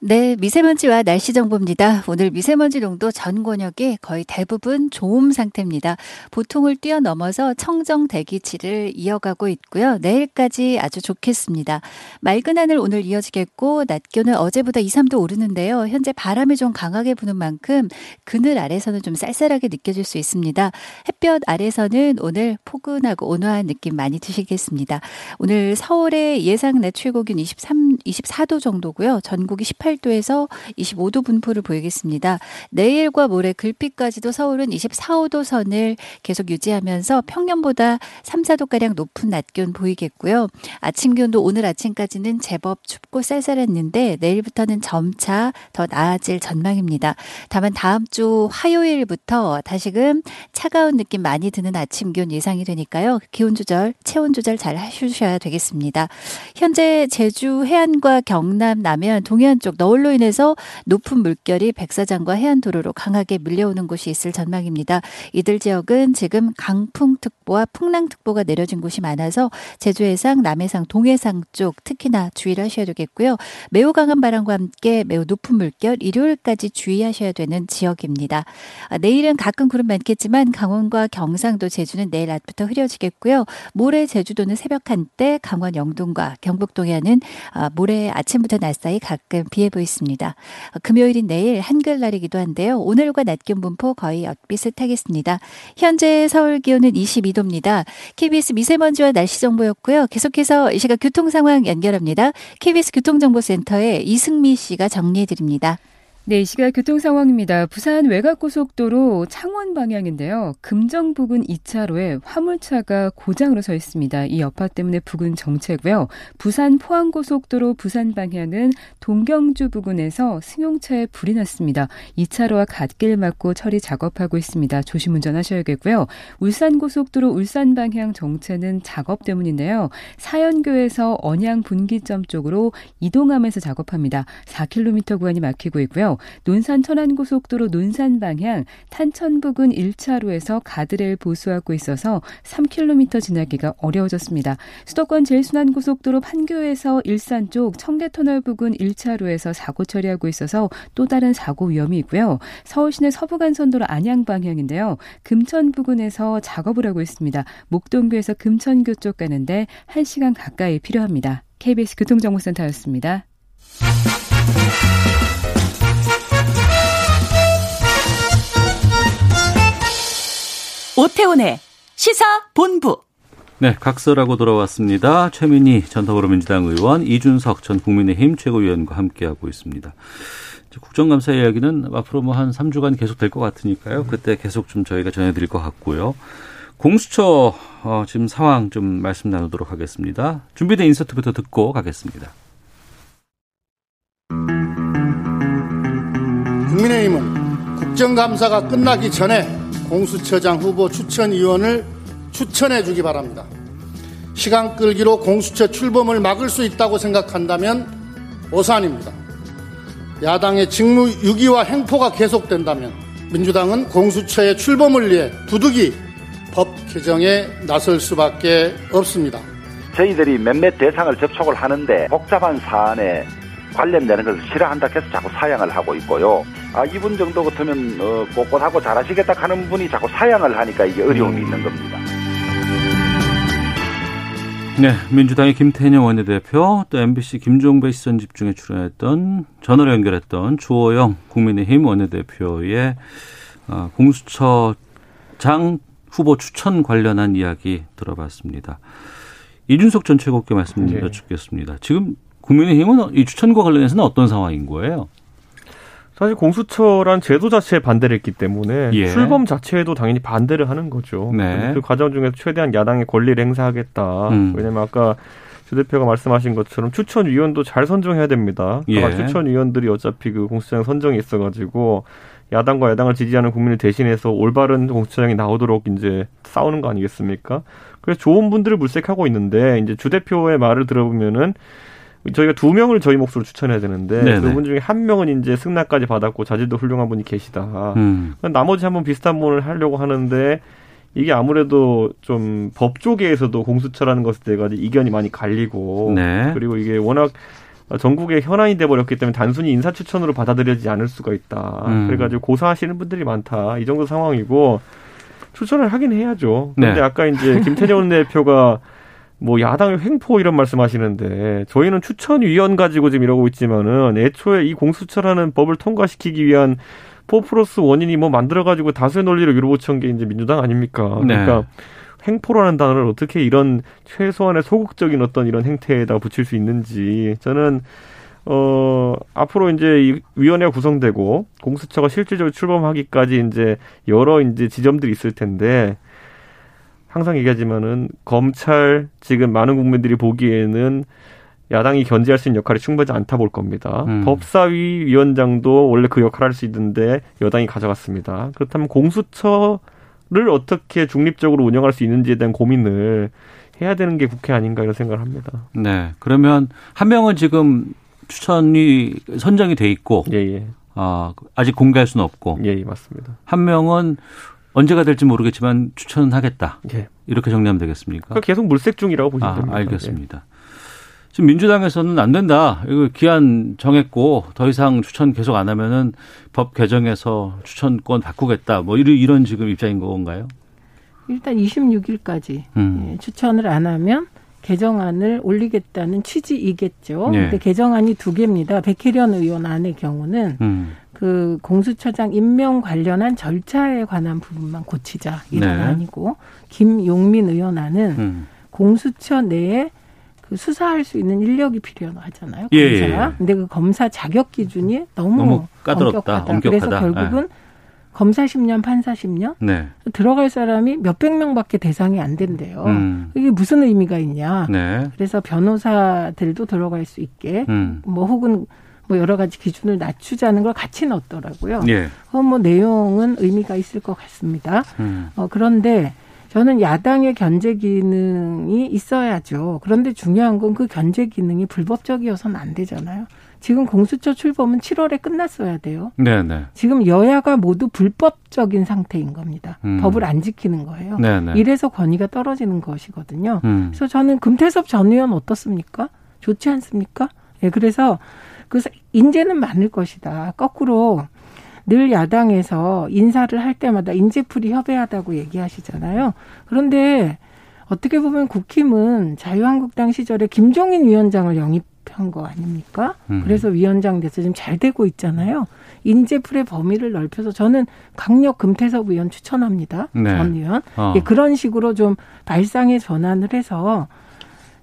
네, 미세먼지와 날씨 정보입니다. 오늘 미세먼지 농도 전 권역에 거의 대부분 좋음 상태입니다. 보통을 뛰어넘어서 청정 대기치를 이어가고 있고요. 내일까지 아주 좋겠습니다. 맑은 하늘 오늘 이어지겠고 낮 기온은 어제보다 2, 3도 오르는데요. 현재 바람이 좀 강하게 부는 만큼 그늘 아래서는 좀 쌀쌀하게 느껴질 수 있습니다. 햇볕 아래서는 오늘 포근하고 온화한 느낌 많이 드시겠습니다. 오늘 서울의 예상 낮 최고 기온 23, 24도 정도고요. 전국이 18 도에서 25도 분포를 보이겠습니다. 내일과 모레 글빛까지도 서울은 24, 5도 선을 계속 유지하면서 평년보다 3, 4도가량 높은 낮 기온 보이겠고요. 아침 기온도 오늘 아침까지는 제법 춥고 쌀쌀했는데 내일부터는 점차 더 나아질 전망입니다. 다만 다음 주 화요일부터 다시금 차가운 느낌 많이 드는 아침 기온 예상이 되니까요. 기온 조절, 체온 조절 잘 하셔야 되겠습니다. 현재 제주 해안과 경남, 남해안, 동해안 쪽 너울로 인해서 높은 물결이 백사장과 해안도로로 강하게 밀려오는 곳이 있을 전망입니다. 이들 지역은 지금 강풍특보와 풍랑특보가 내려진 곳이 많아서 제주 해상, 남해상, 동해상 쪽 특히나 주의를 하셔야 되겠고요. 매우 강한 바람과 함께 매우 높은 물결 일요일까지 주의하셔야 되는 지역입니다. 아, 내일은 가끔 구름 많겠지만 강원과 경상도, 제주는 내일 낮부터 흐려지겠고요. 모레 제주도는 새벽 한때 강원 영동과 경북 동해안은 아, 모레 아침부터 낮 사이 가끔 비해 보이습니다. 금요일인 내일 한글날이기도 한데요. 오늘과 낮 기온 분포 거의 엇비슷하겠습니다. 현재 서울 기온은 22도입니다. KBS 미세먼지와 날씨 정보였고요. 계속해서 이 시각 교통 상황 연결합니다. KBS 교통정보센터의 이승미 씨가 정리해 드립니다. 네, 이 시각 교통 상황입니다. 부산 외곽고속도로 창원 방향인데요. 금정 부근 2차로에 화물차가 고장으로 서 있습니다. 이 여파 때문에 부근 정체고요. 부산 포항고속도로 부산 방향은 동경주 부근에서 승용차에 불이 났습니다. 2차로와 갓길 막고 처리 작업하고 있습니다. 조심 운전하셔야겠고요. 울산고속도로 울산 방향 정체는 작업 때문인데요. 사연교에서 언양 분기점 쪽으로 이동하면서 작업합니다. 4km 구간이 막히고 있고요. 논산 천안고속도로 논산 방향 탄천 부근 1차로에서 가드레일 보수하고 있어서 3km 지나기가 어려워졌습니다. 수도권 제일순환고속도로 판교에서 일산 쪽 청계터널 부근 1차로에서 사고 처리하고 있어서 또 다른 사고 위험이 있고요. 서울시내 서부간선도로 안양 방향인데요. 금천 부근에서 작업을 하고 있습니다. 목동교에서 금천교 쪽 가는데 1시간 가까이 필요합니다. KBS 교통정보센터였습니다. 오태훈의 시사 본부. 네, 각서라고 돌아왔습니다. 최민희 전 더불어민주당 의원, 이준석 전 국민의힘 최고위원과 함께하고 있습니다. 국정감사 이야기는 앞으로 뭐 한 3주간 계속 될 것 같으니까요. 그때 계속 좀 저희가 전해드릴 것 같고요. 공수처 어, 지금 상황 좀 말씀 나누도록 하겠습니다. 준비된 인서트부터 듣고 가겠습니다. 국민의힘은 국정감사가 끝나기 전에 공수처장 후보 추천위원을 추천해 주기 바랍니다. 시간 끌기로 공수처 출범을 막을 수 있다고 생각한다면 오산입니다. 야당의 직무 유기와 행포가 계속된다면 민주당은 공수처의 출범을 위해 부득이 법 개정에 나설 수밖에 없습니다. 저희들이 몇몇 대상을 접촉을 하는데 복잡한 사안에 관련되는 것을 싫어한다 해서 자꾸 사양을 하고 있고요. 아, 이분 정도 같으면 어, 꼿꼿하고 잘하시겠다 하는 분이 자꾸 사양을 하니까 이게 어려움이 음. 있는 겁니다. 네, 민주당의 김태년 원내대표, 또 MBC 김종배 시선 집중에 출연했던 전화로 연결했던 주호영 국민의힘 원내대표의 어, 공수처장 후보 추천 관련한 이야기 들어봤습니다. 이준석 전 최고께 말씀 네. 여쭙겠습니다. 지금 국민의힘은 이 추천과 관련해서는 어떤 상황인 거예요? 사실 공수처란 제도 자체에 반대를 했기 때문에 예. 출범 자체에도 당연히 반대를 하는 거죠. 네. 그 과정 중에서 최대한 야당의 권리를 행사하겠다. 음. 왜냐하면 아까 주 대표가 말씀하신 것처럼 추천위원도 잘 선정해야 됩니다. 예. 추천위원들이 어차피 그 공수처장 선정이 있어가지고 야당과 야당을 지지하는 국민을 대신해서 올바른 공수처장이 나오도록 이제 싸우는 거 아니겠습니까? 그래서 좋은 분들을 물색하고 있는데 이제 주 대표의 말을 들어보면은 저희가 두 명을 저희 몫으로 추천해야 되는데 네네. 그분 중에 한 명은 이제 승낙까지 받았고 자질도 훌륭한 분이 계시다. 음. 나머지 한번 비슷한 분을 하려고 하는데 이게 아무래도 좀 법조계에서도 공수처라는 것에 대해 가지고 이견이 많이 갈리고 네. 그리고 이게 워낙 전국에 현안이 돼 버렸기 때문에 단순히 인사 추천으로 받아들여지지 않을 수가 있다. 음. 그래가지고 고사하시는 분들이 많다. 이 정도 상황이고 추천을 하긴 해야죠. 근데 네. 아까 이제 김태년 대표가 뭐 야당의 횡포 이런 말씀하시는데 저희는 추천위원 가지고 지금 이러고 있지만은 애초에 이 공수처라는 법을 통과시키기 위한 포 플러스 원인이 뭐 만들어가지고 다수의 논리를 밀어붙인 게 이제 민주당 아닙니까? 네. 그러니까 횡포라는 단어를 어떻게 이런 최소한의 소극적인 어떤 이런 행태에다 붙일 수 있는지 저는 어 앞으로 이제 이 위원회가 구성되고 공수처가 실질적으로 출범하기까지 이제 여러 이제 지점들이 있을 텐데 항상 얘기하지만은 검찰 지금 많은 국민들이 보기에는 야당이 견제할 수 있는 역할이 충분하지 않다 볼 겁니다. 음. 법사위 위원장도 원래 그 역할을 할 수 있는데 여당이 가져갔습니다. 그렇다면 공수처를 어떻게 중립적으로 운영할 수 있는지에 대한 고민을 해야 되는 게 국회 아닌가 이런 생각을 합니다. 네. 그러면 한 명은 지금 추천이 선정이 돼 있고 예, 예. 아, 아직 공개할 수는 없고. 예, 예, 맞습니다. 한 명은 언제가 될지 모르겠지만 추천은 하겠다. 예. 이렇게 정리하면 되겠습니까? 그러니까 계속 물색 중이라고 보시면 아, 됩니다. 알겠습니다. 지금 민주당에서는 안 된다. 이거 기한 정했고 더 이상 추천 계속 안 하면은 법 개정해서 추천권 바꾸겠다. 뭐 이런 이런 지금 입장인 건가요? 일단 26일까지 음. 예, 추천을 안 하면 개정안을 올리겠다는 취지이겠죠. 예. 근데 개정안이 두 개입니다. 백혜련 의원 안의 경우는 음. 그 공수처장 임명 관련한 절차에 관한 부분만 고치자 이런 네. 아니고 김용민 의원 안은 음. 공수처 내에 그 수사할 수 있는 인력이 필요하잖아요. 검사. 예, 예, 예. 근데 그 검사 자격 기준이 너무, 너무 까다롭다, 엄격하다. 엄격하다. 그래서 결국은 검사 10년, 판사 10년 네. 들어갈 사람이 몇백 명밖에 대상이 안 된대요. 음. 이게 무슨 의미가 있냐? 네. 그래서 변호사들도 들어갈 수 있게 음. 뭐 혹은 뭐 여러 가지 기준을 낮추자는 걸 같이 넣었더라고요. 예. 그건 뭐 내용은 의미가 있을 것 같습니다. 음. 어, 그런데 저는 야당의 견제 기능이 있어야죠. 그런데 중요한 건 그 견제 기능이 불법적이어서는 안 되잖아요. 지금 공수처 출범은 7월에 끝났어야 돼요. 네, 네. 지금 여야가 모두 불법적인 상태인 겁니다. 음. 법을 안 지키는 거예요. 네, 네. 이래서 권위가 떨어지는 것이거든요. 음. 그래서 저는 금태섭 전 의원 어떻습니까? 좋지 않습니까? 예, 그래서 그 인재는 많을 것이다. 거꾸로 늘 야당에서 인사를 할 때마다 인재풀이 협의하다고 얘기하시잖아요. 그런데 어떻게 보면 국힘은 자유한국당 시절에 김종인 위원장을 영입한 거 아닙니까? 음. 그래서 위원장 돼서 지금 잘 되고 있잖아요. 인재풀의 범위를 넓혀서 저는 강력 금태섭 의원 추천합니다. 네. 전 의원. 어. 예, 그런 식으로 좀 발상의 전환을 해서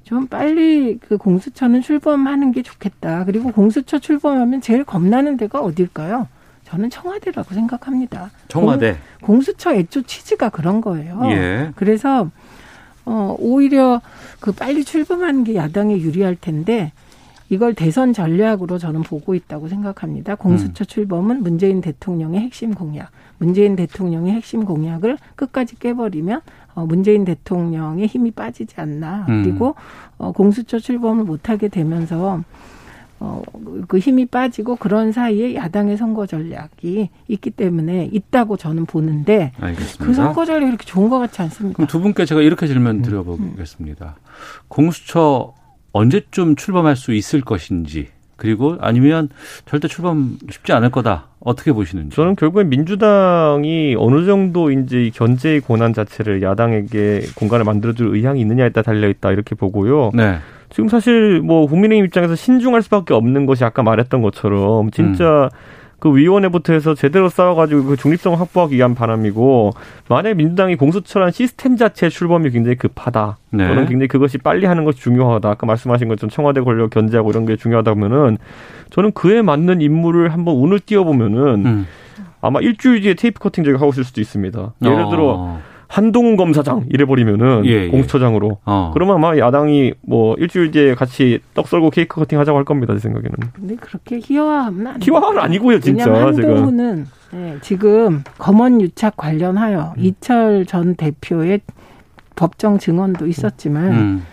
좀 빨리 그 공수처는 출범하는 게 좋겠다. 그리고 공수처 출범하면 제일 겁나는 데가 어딜까요? 저는 청와대라고 생각합니다. 청와대. 공, 수처 애초 취지가 그런 거예요. 예. 그래서 어 오히려 그 빨리 출범하는 게 야당에 유리할 텐데 이걸 대선 전략으로 저는 보고 있다고 생각합니다. 공수처 음. 출범은 문재인 대통령의 핵심 공약. 문재인 대통령의 핵심 공약을 끝까지 깨버리면 어, 문재인 대통령의 힘이 빠지지 않나. 음. 그리고 어, 공수처 출범을 못하게 되면서 어, 그 힘이 빠지고 그런 사이에 야당의 선거 전략이 있기 때문에 있다고 저는 보는데 알겠습니다. 그 선거 전략이 그렇게 좋은 것 같지 않습니다. 그럼 두 분께 제가 이렇게 음. 질문 드려보겠습니다. 공수처 언제쯤 출범할 수 있을 것인지 그리고 아니면 절대 출범 쉽지 않을 거다 어떻게 보시는지. 저는 결국엔 민주당이 어느 정도 이제 이 견제의 권한 자체를 야당에게 공간을 만들어줄 의향이 있느냐에 따라 달려 있다 이렇게 보고요. 네. 지금 사실 뭐 국민의힘 입장에서 신중할 수밖에 없는 것이 아까 말했던 것처럼 진짜 그 위원회부터 해서 제대로 싸워가지고 그 중립성 확보하기 위한 바람이고 만약 민주당이 공수처란 시스템 자체 출범이 굉장히 급하다. 네. 저는 굉장히 그것이 빨리 하는 것이 중요하다. 아까 말씀하신 것처럼 청와대 권력 견제하고 이런 게 중요하다 보면은 저는 그에 맞는 인물을 한번 운을 띄워보면은 음. 아마 일주일 뒤에 테이프 커팅 제가 하고 있을 수도 있습니다. 예를 어. 들어 한동훈 검사장 이래버리면은 예, 예. 공수처장으로 어. 그러면 아마 야당이 뭐 일주일 뒤에 같이 떡 썰고 케이크 커팅 하자고 할 겁니다 제 생각에는 근데 그렇게 희화하면 안 희화는 아니고요 진짜 한동훈은 네, 지금 검언 유착 관련하여 음. 이철 전 대표의 법정 증언도 있었지만 음.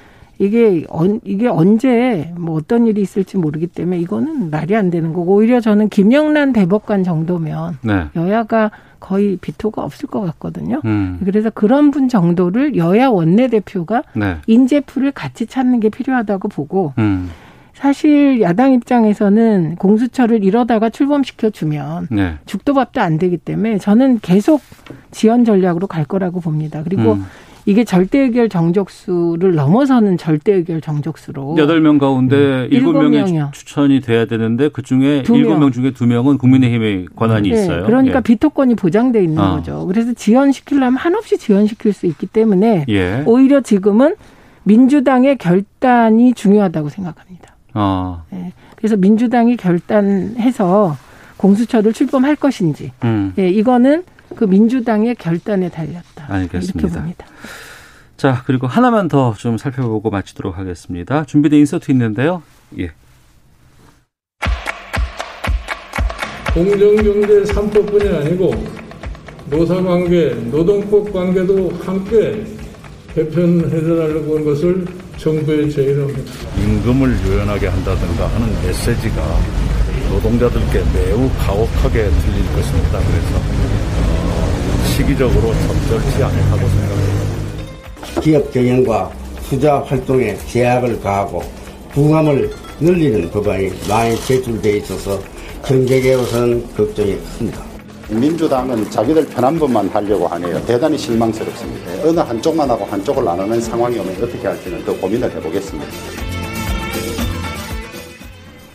이게 언, 이게 언제 뭐 어떤 일이 있을지 모르기 때문에 이거는 말이 안 되는 거고 오히려 저는 김영란 대법관 정도면 네. 여야가 거의 비토가 없을 것 같거든요. 음. 그래서 그런 분 정도를 여야 원내대표가 네. 인재풀을 같이 찾는 게 필요하다고 보고 음. 사실 야당 입장에서는 공수처를 이러다가 출범시켜 주면 네. 죽도 밥도 안 되기 때문에 저는 계속 지연 전략으로 갈 거라고 봅니다. 그리고 음. 이게 절대 의결 정족수를 넘어서는 절대 의결 정족수로 여덟 명 가운데 일곱 일곱 명이 명이요. 추- 추천이 돼야 되는데 그 중에 두 일곱 명. 명 중에 두 명은 국민의힘의 권한이 네, 있어요. 그러니까 예. 비토권이 보장돼 있는 어. 거죠. 그래서 지연시키려면 한없이 지연시킬 수 있기 때문에 예. 오히려 지금은 민주당의 결단이 중요하다고 생각합니다. 어. 예, 그래서 민주당이 결단해서 공수처를 출범할 것인지 음. 예, 이거는 그 민주당의 결단에 달렸다. 알겠습니다. 이렇게 봅니다. 자, 그리고 하나만 더 좀 살펴보고 마치도록 하겠습니다. 준비된 인서트 있는데요. 예. 공정경제 3법뿐이 아니고 노사관계, 노동법 관계도 함께 개편해달라고 한 것을 정부의 제의입니다. 임금을 유연하게 한다든가 하는 메시지가 노동자들께 매우 가혹하게 들릴 것입니다. 그래서 어, 시기적으로 적절치 않다고 생각합니다. 기업 경영과 투자 활동에 제약을 가하고 부감을 늘리는 법안이 많이 제출돼 있어서 경제계로서는 걱정이 큽니다. 민주당은 자기들 편한 것만 하려고 하네요. 대단히 실망스럽습니다. 어느 한쪽만 하고 한쪽을 안 하는 상황이 오면 어떻게 할지는 더 고민을 해보겠습니다.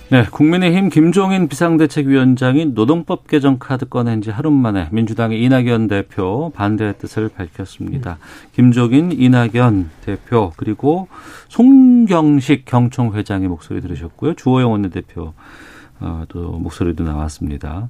네, 국민의힘 김종인 비상대책위원장이 노동법 개정 카드 꺼낸 지 하루 만에 민주당의 이낙연 대표 반대의 뜻을 밝혔습니다. 김종인, 이낙연 대표 그리고 송경식 경총 회장의 목소리 들으셨고요. 주호영 원내대표 어, 또 목소리도 나왔습니다.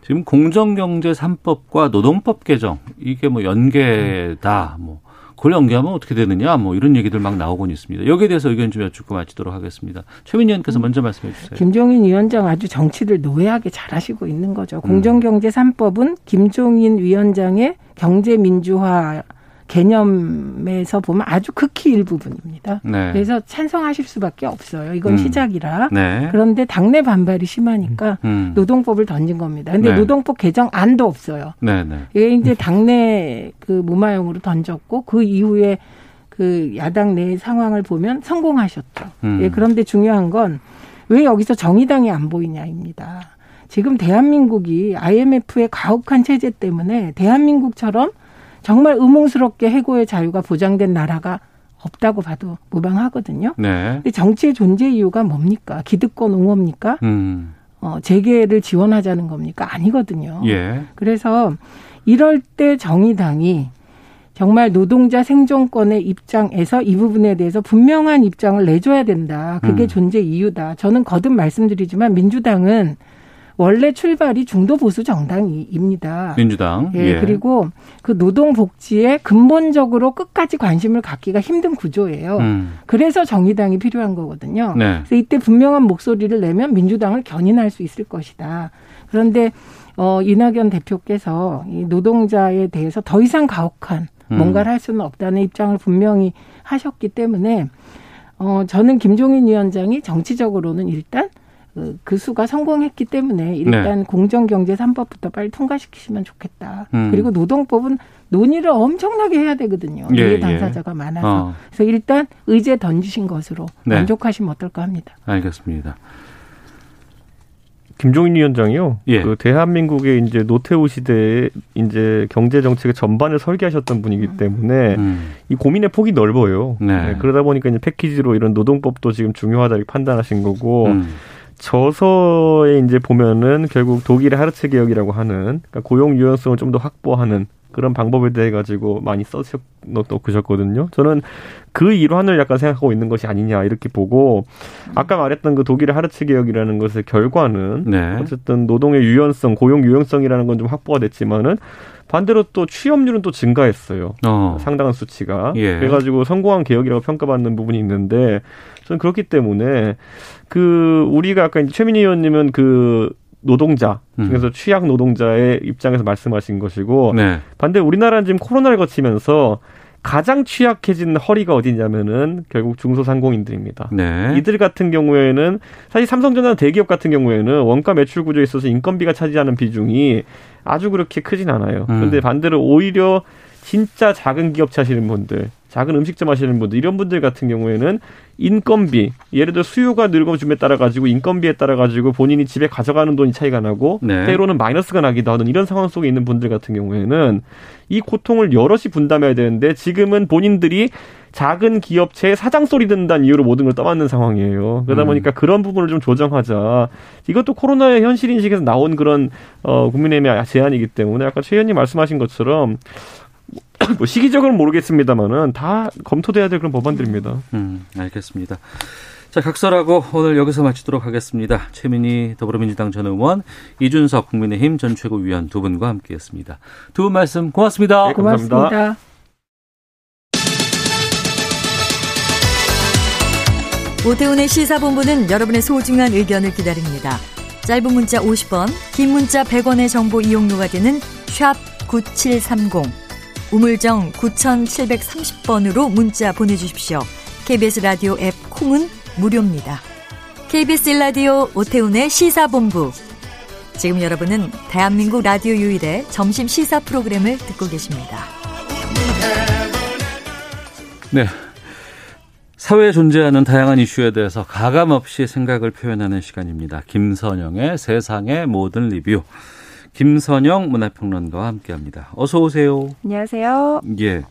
지금 공정경제 3법과 노동법 개정 이게 뭐 연계다 뭐 그걸 연계하면 어떻게 되느냐 뭐 이런 얘기들 막 나오곤 있습니다. 여기에 대해서 의견 좀 여쭙고 마치도록 하겠습니다. 최민희 의원께서 먼저 말씀해 주세요. 김종인 위원장 아주 정치를 노예하게 잘하시고 있는 거죠. 공정경제 3법은 김종인 위원장의 경제민주화 개념에서 보면 아주 극히 일부분입니다. 네. 그래서 찬성하실 수밖에 없어요. 이건 음. 시작이라. 네. 그런데 당내 반발이 심하니까 음. 노동법을 던진 겁니다. 근데 네. 노동법 개정 안도 없어요. 네, 네. 이게 이제 당내 그 무마용으로 던졌고 그 이후에 그 야당 내 상황을 보면 성공하셨죠. 음. 예, 그런데 중요한 건 왜 여기서 정의당이 안 보이냐입니다. 지금 대한민국이 IMF의 가혹한 체제 때문에 대한민국처럼 정말 의문스럽게 해고의 자유가 보장된 나라가 없다고 봐도 무방하거든요. 네. 근데 정치의 존재 이유가 뭡니까? 기득권 옹호입니까? 음. 어, 재계를 지원하자는 겁니까? 아니거든요. 예. 그래서 이럴 때 정의당이 정말 노동자 생존권의 입장에서 이 부분에 대해서 분명한 입장을 내줘야 된다. 그게 음. 존재 이유다. 저는 거듭 말씀드리지만 민주당은 원래 출발이 중도 보수 정당입니다. 민주당. 예, 예. 그리고 그 노동 복지에 근본적으로 끝까지 관심을 갖기가 힘든 구조예요. 음. 그래서 정의당이 필요한 거거든요. 네. 그래서 이때 분명한 목소리를 내면 민주당을 견인할 수 있을 것이다. 그런데 어 이낙연 대표께서 이 노동자에 대해서 더 이상 가혹한 음. 뭔가를 할 수는 없다는 입장을 분명히 하셨기 때문에 어 저는 김종인 위원장이 정치적으로는 일단 그, 그 수가 성공했기 때문에 일단 네. 공정경제 3법부터 빨리 통과시키시면 좋겠다. 음. 그리고 노동법은 논의를 엄청나게 해야 되거든요. 예, 이해 당사자가 예. 많아서. 어. 그래서 일단 의제 던지신 것으로 네. 만족하시면 어떨까 합니다. 알겠습니다. 김종인 위원장이요. 예. 그 대한민국의 이제 노태우 시대에 이제 경제 정책의 전반을 설계하셨던 분이기 음. 때문에 음. 이 고민의 폭이 넓어요. 네. 네. 그러다 보니까 이제 패키지로 이런 노동법도 지금 중요하다 고 판단하신 거고 음. 저서에 이제 보면은 결국 독일의 하르츠 개혁이라고 하는 그러니까 고용 유연성을 좀 더 확보하는 그런 방법에 대해 가지고 많이 써놓으셨거든요. 저는 그 일환을 약간 생각하고 있는 것이 아니냐 이렇게 보고 아까 말했던 그 독일의 하르츠 개혁이라는 것의 결과는 네. 어쨌든 노동의 유연성, 고용 유연성이라는 건 좀 확보가 됐지만은 반대로 또 취업률은 또 증가했어요. 어. 상당한 수치가. 예. 그래가지고 성공한 개혁이라고 평가받는 부분이 있는데 저는 그렇기 때문에 그 우리가 아까 이제 최민희 의원님은 그 노동자 중에서 음. 취약 노동자의 입장에서 말씀하신 것이고 네. 반대 우리나라는 지금 코로나를 거치면서 가장 취약해진 허리가 어디냐면은 결국 중소상공인들입니다. 네. 이들 같은 경우에는 사실 삼성전자 대기업 같은 경우에는 원가 매출 구조에 있어서 인건비가 차지하는 비중이 아주 그렇게 크진 않아요. 음. 그런데 반대로 오히려 진짜 작은 기업 차시는 분들, 작은 음식점 하시는 분들 이런 분들 같은 경우에는 인건비 예를 들어 수요가 늘어줌에 따라 가지고 인건비에 따라 가지고 본인이 집에 가져가는 돈이 차이가 나고 네. 때로는 마이너스가 나기도 하는 이런 상황 속에 있는 분들 같은 경우에는 이 고통을 여럿이 분담해야 되는데 지금은 본인들이 작은 기업체의 사장 소리 듣는다는 이유로 모든 걸 떠맡는 상황이에요. 그러다 음. 보니까 그런 부분을 좀 조정하자. 이것도 코로나의 현실 인식에서 나온 그런 어 국민의힘의 제안이기 때문에 아까 최 의원님 말씀하신 것처럼 뭐 시기적으로는 모르겠습니다만은 다 검토돼야 될 그런 법안들입니다. 음, 알겠습니다. 자, 각설하고 오늘 여기서 마치도록 하겠습니다. 최민희 더불어민주당 전 의원, 이준석 국민의힘 전 최고위원 두 분과 함께했습니다. 두 분 말씀 고맙습니다. 네. 고맙습니다. 오태훈의 시사본부는 여러분의 소중한 의견을 기다립니다. 짧은 문자 50원, 긴 문자 100원의 정보 이용료가 되는 샵 9730. 우물정 9730번으로 문자 보내주십시오. KBS 라디오 앱 콩은 무료입니다. KBS 라디오 오태훈의 시사본부. 지금 여러분은 대한민국 라디오 유일의 점심 시사 프로그램을 듣고 계십니다. 네. 사회에 존재하는 다양한 이슈에 대해서 가감 없이 생각을 표현하는 시간입니다. 김선영의 세상의 모든 리뷰. 김선영 문화평론가와 함께합니다. 어서 오세요. 안녕하세요. 예.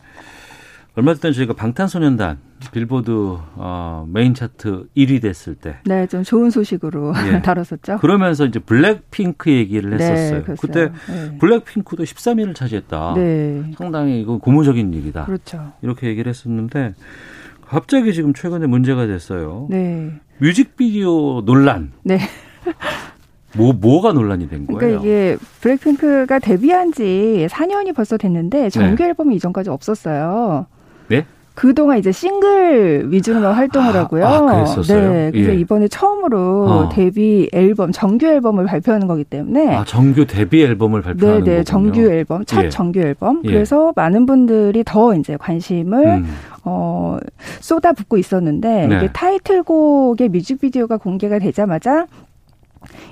얼마 전에 저희가 방탄소년단 빌보드 어, 메인 차트 1위 됐을 때. 네, 좀 좋은 소식으로 예. 다뤘었죠. 그러면서 이제 블랙핑크 얘기를 네, 했었어요. 네, 그때 네. 블랙핑크도 13위를 차지했다. 네. 상당히 이거 고무적인 일이다. 그렇죠. 이렇게 얘기를 했었는데 갑자기 지금 최근에 문제가 됐어요. 네. 뮤직비디오 논란. 네. 뭐 뭐가 논란이 된 거예요? 그러니까 이게 블랙핑크가 데뷔한 지 4년이 벌써 됐는데 정규 네. 앨범이 이전까지 없었어요. 네? 그동안 이제 싱글 위주로만 활동을 아, 하고요. 아, 그랬었어요? 네. 그래서 예. 이번에 처음으로 어. 데뷔 앨범, 정규 앨범을 발표하는 거기 때문에. 아, 정규 데뷔 앨범을 발표하는 네네, 거군요. 정규 앨범, 첫 예. 정규 앨범. 예. 그래서 많은 분들이 더 이제 관심을 음. 어, 쏟아붓고 있었는데 네. 이게 타이틀곡의 뮤직비디오가 공개가 되자마자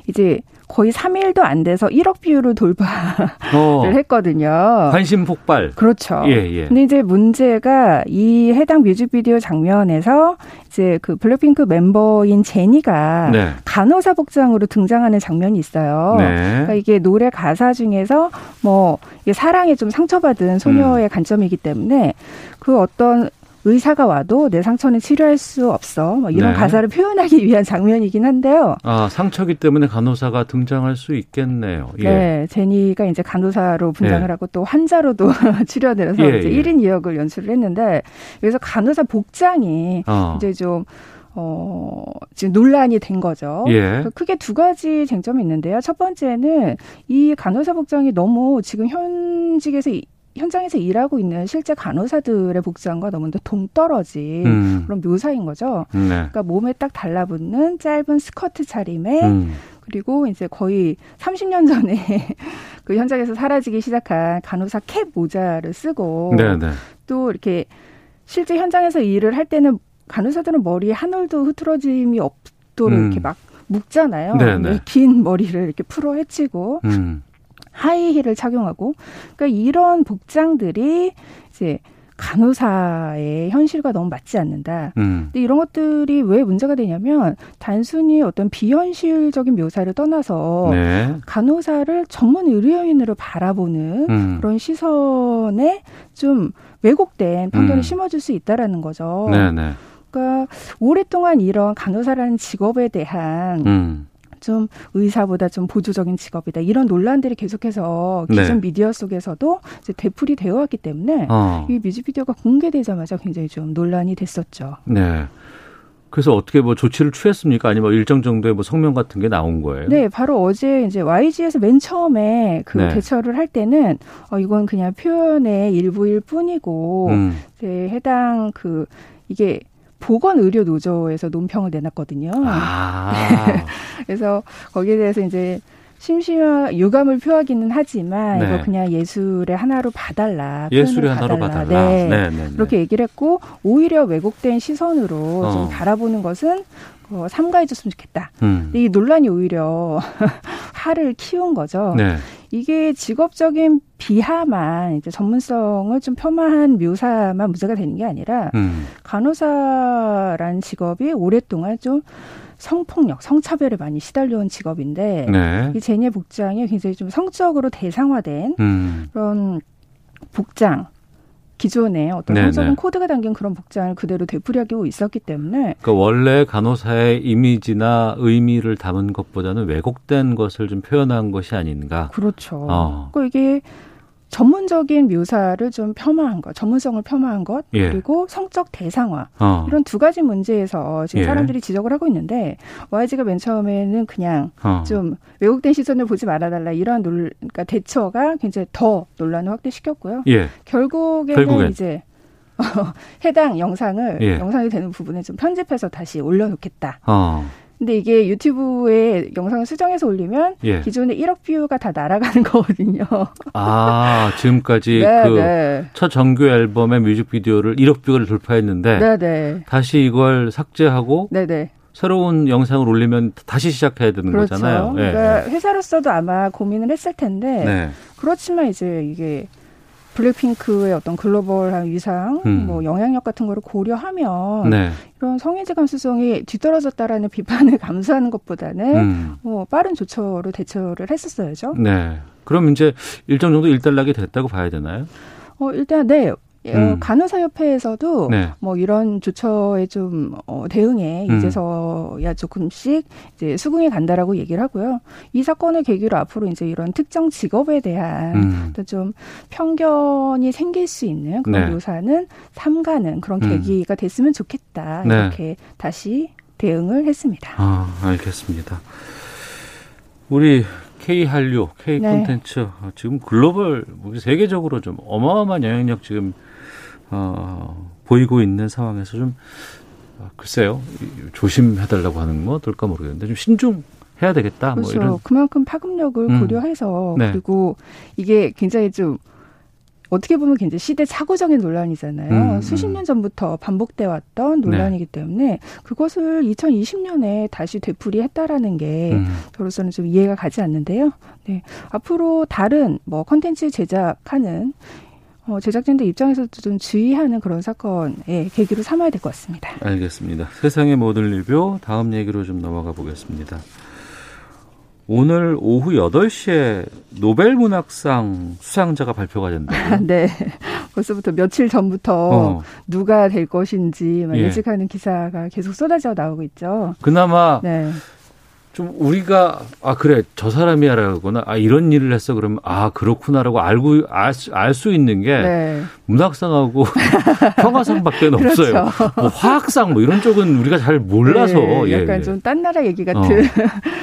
이제 거의 3일도 안 돼서 1억 뷰를 돌파를 어. 했거든요. 관심 폭발. 그렇죠. 예, 예. 근데 이제 문제가 이 해당 뮤직비디오 장면에서 이제 그 블랙핑크 멤버인 제니가 네. 간호사 복장으로 등장하는 장면이 있어요. 네. 그러니까 이게 노래 가사 중에서 뭐 사랑에 좀 상처받은 소녀의 관점이기 때문에 그 어떤 의사가 와도 내 상처는 치료할 수 없어. 뭐 이런 네. 가사를 표현하기 위한 장면이긴 한데요. 아, 상처기 때문에 간호사가 등장할 수 있겠네요. 예. 네, 제니가 이제 간호사로 분장을 예. 하고 또 환자로도 출연을 해서 예, 이제 예. 1인 2역을 연출을 했는데 여기서 간호사 복장이 어. 이제 좀 어, 지금 논란이 된 거죠. 예. 크게 두 가지 쟁점이 있는데요. 첫 번째는 이 간호사 복장이 너무 지금 현직에서 이- 현장에서 일하고 있는 실제 간호사들의 복장과 너무 동떨어진 음. 그런 묘사인 거죠. 네. 그러니까 몸에 딱 달라붙는 짧은 스커트 차림에 음. 그리고 이제 거의 30년 전에 그 현장에서 사라지기 시작한 간호사 캡 모자를 쓰고 네, 네. 또 이렇게 실제 현장에서 일을 할 때는 간호사들은 머리에 한 올도 흐트러짐이 없도록 음. 이렇게 막 묶잖아요. 네, 네. 긴 머리를 이렇게 풀어 헤치고 음. 하이힐을 착용하고 그러니까 이런 복장들이 이제 간호사의 현실과 너무 맞지 않는다. 음. 근데 이런 것들이 왜 문제가 되냐면 단순히 어떤 비현실적인 묘사를 떠나서 네. 간호사를 전문 의료인으로 바라보는 음. 그런 시선에 좀 왜곡된 편견을 음. 심어줄 수 있다라는 거죠. 네, 네. 그러니까 오랫동안 이런 간호사라는 직업에 대한 음. 좀 의사보다 좀 보조적인 직업이다 이런 논란들이 계속해서 네. 기존 미디어 속에서도 이제 되풀이 되어 왔기 때문에 어. 이 뮤직비디오가 공개되자마자 굉장히 좀 논란이 됐었죠. 네. 그래서 어떻게 뭐 조치를 취했습니까? 아니면 뭐 일정 정도의 뭐 성명 같은 게 나온 거예요? 네, 바로 어제 이제 YG에서 맨 처음에 그 네. 대처를 할 때는 어 이건 그냥 표현의 일부일 뿐이고 음. 이제 해당 그 이게 보건의료노조에서 논평을 내놨거든요. 아. 그래서 거기에 대해서 이제 심심한 유감을 표하기는 하지만 네. 이거 그냥 예술의 하나로 봐달라. 예술의 하나로 봐달라. 네. 네, 네, 네. 그렇게 얘기를 했고 오히려 왜곡된 시선으로 어. 좀 바라보는 것은 어, 삼가해줬으면 좋겠다. 음. 이 논란이 오히려 화를 키운 거죠. 네. 이게 직업적인 비하만 이제 전문성을 좀 폄하한 묘사만 문제가 되는 게 아니라 음. 간호사라는 직업이 오랫동안 좀 성폭력, 성차별에 많이 시달려온 직업인데 네. 이 제니의 복장이 굉장히 좀 성적으로 대상화된 음. 그런 복장 기존에 어떤 네네. 성적인 코드가 담긴 그런 복장을 그대로 되풀이하고 있었기 때문에 그러니까 원래 간호사의 이미지나 의미를 담은 것보다는 왜곡된 것을 좀 표현한 것이 아닌가. 그렇죠. 어. 그러니까 이게 전문적인 묘사를 좀 폄하한 것, 전문성을 폄하한 것, 예. 그리고 성적 대상화 어. 이런 두 가지 문제에서 지금 예. 사람들이 지적을 하고 있는데 YG가 맨 처음에는 그냥 어. 좀 왜곡된 시선을 보지 말아달라 이러한 논, 그러니까 대처가 굉장히 더 논란을 확대시켰고요. 예. 결국에는 결국엔. 이제 해당 영상을 예. 영상이 되는 부분에 좀 편집해서 다시 올려놓겠다. 어. 근데 이게 유튜브에 영상을 수정해서 올리면 예. 기존의 1억 뷰가 다 날아가는 거거든요. 아, 지금까지 네, 그 네. 첫 정규 앨범의 뮤직비디오를 1억 뷰를 돌파했는데 네, 네. 다시 이걸 삭제하고 네, 네. 새로운 영상을 올리면 다시 시작해야 되는 그렇죠. 거잖아요. 예. 그러니까 회사로서도 아마 고민을 했을 텐데 네. 그렇지만 이제 이게 블랙핑크의 어떤 글로벌한 위상, 음. 뭐 영향력 같은 거를 고려하면 네. 이런 성인지 감수성이 뒤떨어졌다라는 비판을 감수하는 것보다는 음. 뭐 빠른 조처로 대처를 했었어야죠. 네. 그럼 이제 일정 정도 일단락이 됐다고 봐야 되나요? 어, 일단 네. 어, 음. 간호사협회에서도 네. 뭐 이런 조처에 좀 어, 대응에 음. 이제서야 조금씩 이제 수긍이 간다라고 얘기를 하고요. 이 사건을 계기로 앞으로 이제 이런 특정 직업에 대한 음. 또좀 편견이 생길 수 있는 그런 네. 묘사는 삼가는 그런 음. 계기가 됐으면 좋겠다 네. 이렇게 다시 대응을 했습니다. 아, 알겠습니다. 우리 K 한류, K 네. 콘텐츠 어, 지금 글로벌 세계적으로 좀 어마어마한 영향력 지금 어, 보이고 있는 상황에서 좀 아, 글쎄요 이- 조심해달라고 하는 건 어떨까 모르겠는데 좀 신중해야 되겠다. 뭐 그렇죠. 이런 그만큼 파급력을 음. 고려해서 네. 그리고 이게 굉장히 좀 어떻게 보면 굉장히 시대착오적인 논란이잖아요. 음, 수십 음. 년 전부터 반복돼 왔던 논란이기 때문에 그것을 2020년에 다시 되풀이했다라는 게 음. 저로서는 좀 이해가 가지 않는데요. 네. 앞으로 다른 뭐 컨텐츠 제작하는 어, 제작진들 입장에서도 좀 주의하는 그런 사건의 계기로 삼아야 될 것 같습니다. 알겠습니다. 세상의 모든 리뷰 다음 얘기로 좀 넘어가 보겠습니다. 오늘 오후 8시에 노벨 문학상 수상자가 발표가 된다고요? 네. 벌써부터 며칠 전부터 어. 누가 될 것인지 막 예. 예측하는 기사가 계속 쏟아져 나오고 있죠. 그나마 네. 좀 우리가 아 그래 저 사람이야라거나 아 이런 일을 했어 그러면 아 그렇구나라고 알고 알수 있는 게 네. 문학상하고 평화상밖에 는 그렇죠. 없어요. 뭐 화학상 뭐 이런 쪽은 우리가 잘 몰라서 네, 예, 약간 예. 좀딴 나라 얘기 어. 같은.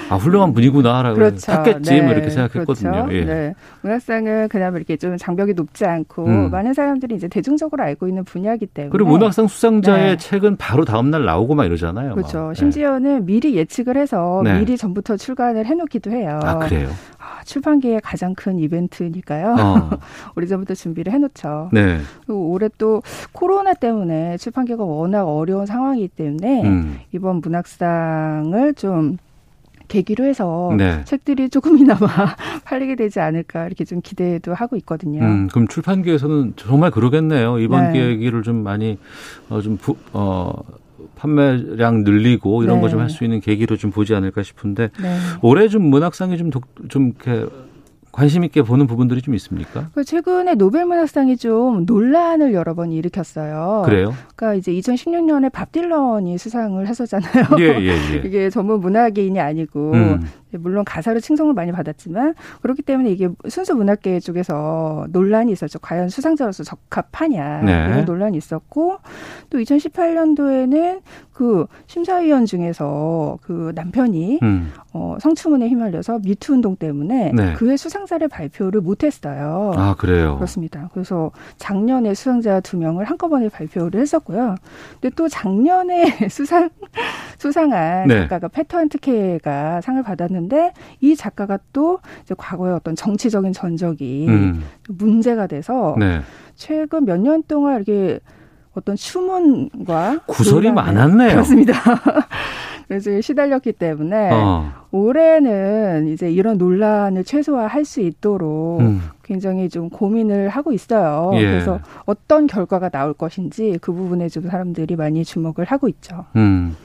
아 훌륭한 분이구나라고 그렇죠. 했겠지 뭐 이렇게 네, 생각했거든요. 그렇죠. 예. 네. 문학상은 그나마 이렇게 좀 장벽이 높지 않고 음. 많은 사람들이 이제 대중적으로 알고 있는 분야이기 때문에. 그리고 문학상 수상자의 네. 책은 바로 다음 날 나오고 막 이러잖아요. 그렇죠. 막. 예. 심지어는 미리 예측을 해서 네. 미리 전부터 출간을 해놓기도 해요. 아 그래요. 아, 출판계의 가장 큰 이벤트니까요. 어. 오래전부터 준비를 해놓죠. 네. 그리고 올해 또 코로나 때문에 출판계가 워낙 어려운 상황이기 때문에 음. 이번 문학상을 좀 계기로 해서 네. 책들이 조금이나마 팔리게 되지 않을까 이렇게 좀 기대도 하고 있거든요. 음, 그럼 출판계에서는 정말 그러겠네요. 이번 네. 계기를 좀 많이 어, 좀 부, 어, 판매량 늘리고 이런 네. 거좀 할 수 있는 계기로 좀 보지 않을까 싶은데 네. 올해 좀 문학상이 좀, 독, 좀 이렇게 관심 있게 보는 부분들이 좀 있습니까? 그 최근에 노벨 문학상이 좀 논란을 여러 번 일으켰어요. 그래요? 그러니까 이제 2016년에 밥 딜런이 수상을 했었잖아요. 예, 예, 예. 이게 전문 문학인이 아니고 음. 물론 가사로 칭송을 많이 받았지만 그렇기 때문에 이게 순수 문학계 쪽에서 논란이 있었죠. 과연 수상자로서 적합하냐 네. 이런 논란이 있었고 또 2018년도에는 그 심사위원 중에서 그 남편이 음. 어, 성추문에 휘말려서 미투 운동 때문에 네. 그의 수상자를 발표를 못했어요. 아, 그래요? 그렇습니다. 그래서 작년에 수상자 두 명을 한꺼번에 발표를 했었고요. 근데 또 작년에 수상 수상한 네. 작가가 패턴 특혜가 상을 받았는데 이 작가가 또 이제 과거의 어떤 정치적인 전적이 음. 문제가 돼서 네. 최근 몇 년 동안 이렇게 어떤 추문과 구설이 많았네요. 그렇습니다. 그래서 시달렸기 때문에 어. 올해는 이제 이런 논란을 최소화할 수 있도록 음. 굉장히 좀 고민을 하고 있어요. 예. 그래서 어떤 결과가 나올 것인지 그 부분에 좀 사람들이 많이 주목을 하고 있죠. 음.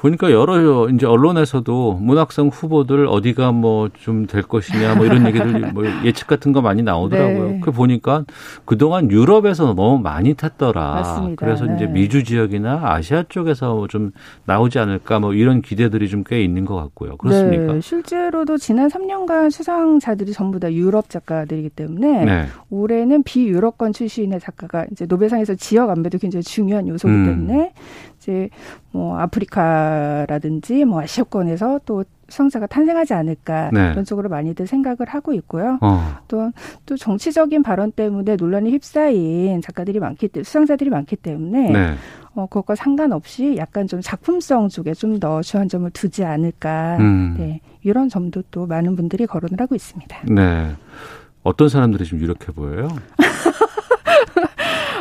보니까 여러 이제 언론에서도 문학상 후보들 어디가 뭐 좀 될 것이냐 뭐 이런 얘기들 뭐 예측 같은 거 많이 나오더라고요. 네. 그 보니까 그동안 유럽에서 너무 많이 탔더라. 맞습니다. 그래서 이제 네. 미주 지역이나 아시아 쪽에서 좀 나오지 않을까 뭐 이런 기대들이 좀 꽤 있는 것 같고요. 그렇습니까? 네, 실제로도 지난 3년간 수상자들이 전부 다 유럽 작가들이기 때문에 네. 올해는 비유럽권 출신의 작가가 이제 노벨상에서 지역 안배도 굉장히 중요한 요소이기 음. 때문에 이제 뭐 아프리카라든지 뭐 아시아권에서 또 수상자가 탄생하지 않을까 네. 이런 쪽으로 많이들 생각을 하고 있고요. 어. 또, 또 정치적인 발언 때문에 논란이 휩싸인 작가들이 많기 때문에 수상자들이 많기 때문에 네. 어, 그것과 상관없이 약간 좀 작품성 쪽에 좀 더 주안점을 두지 않을까. 음. 네. 이런 점도 또 많은 분들이 거론을 하고 있습니다. 네. 어떤 사람들이 좀 유력해 보여요?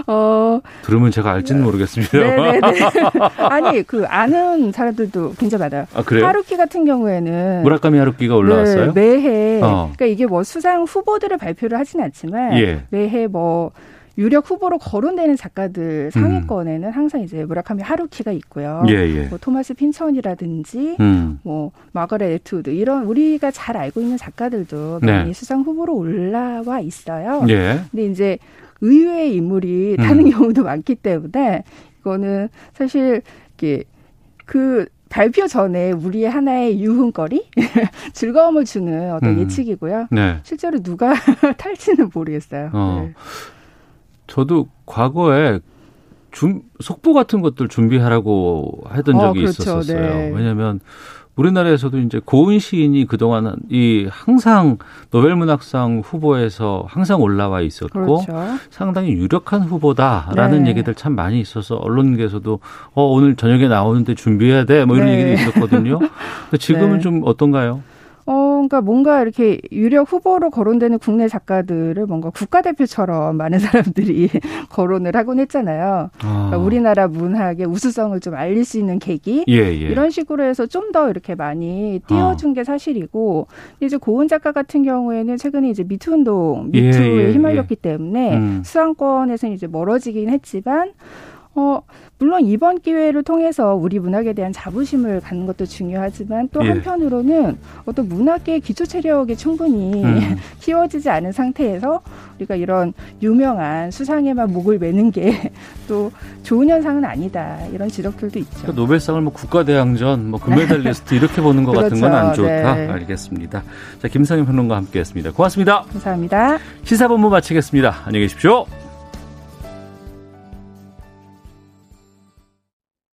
어, 들으면 제가 알지는 모르겠습니다. 네네네. 아니, 그 아는 사람들도 굉장히 많아요. 아, 그래요? 하루키 같은 경우에는 무라카미 하루키가 올라왔어요? 네, 매해 어. 그러니까 이게 뭐 수상 후보들을 발표를 하진 않지만 예. 매해 뭐 유력 후보로 거론되는 작가들 상위권에는 음. 항상 이제 무라카미 하루키가 있고요. 예, 예. 뭐 토마스 핀천이라든지 음. 뭐 마거렛 에투드 이런 우리가 잘 알고 있는 작가들도 많이 네. 수상 후보로 올라와 있어요. 예. 근데 이제 의외의 인물이 타는 음. 경우도 많기 때문에 이거는 사실 이게 그 발표 전에 우리의 하나의 유흥거리, 즐거움을 주는 어떤 음. 예측이고요. 네. 실제로 누가 탈지는 모르겠어요. 어. 네. 저도 과거에 준, 속보 같은 것들 준비하라고 하던 어, 적이 어, 그렇죠. 있었어요. 네. 왜냐하면 우리나라에서도 이제 고은 시인이 그동안 이 항상 노벨문학상 후보에서 항상 올라와 있었고 그렇죠. 상당히 유력한 후보다라는 네. 얘기들 참 많이 있어서 언론계에서도 어 오늘 저녁에 나오는데 준비해야 돼 뭐 이런 네. 얘기도 있었거든요. 근데 지금은 네. 좀 어떤가요? 어, 그러니까 뭔가 이렇게 유력 후보로 거론되는 국내 작가들을 뭔가 국가대표처럼 많은 사람들이 거론을 하곤 했잖아요. 아. 그러니까 우리나라 문학의 우수성을 좀 알릴 수 있는 계기 예, 예. 이런 식으로 해서 좀 더 이렇게 많이 띄워준 아. 게 사실이고 이제 고은 작가 같은 경우에는 최근에 이제 미투 운동 예, 미투에 예, 휘말렸기 때문에 음. 수상권에서는 이제 멀어지긴 했지만 어, 물론 이번 기회를 통해서 우리 문학에 대한 자부심을 갖는 것도 중요하지만 또 예. 한편으로는 어떤 문학계의 기초 체력이 충분히 음. 키워지지 않은 상태에서 우리가 이런 유명한 수상에만 목을 매는 게 또 좋은 현상은 아니다. 이런 지적들도 있죠. 그러니까 노벨상을 뭐 국가대항전, 뭐 금메달리스트 이렇게 보는 것 그렇죠. 같은 건 안 좋다. 네. 알겠습니다. 자, 김상현 평론가 함께했습니다. 고맙습니다. 감사합니다. 시사본부 마치겠습니다. 안녕히 계십시오.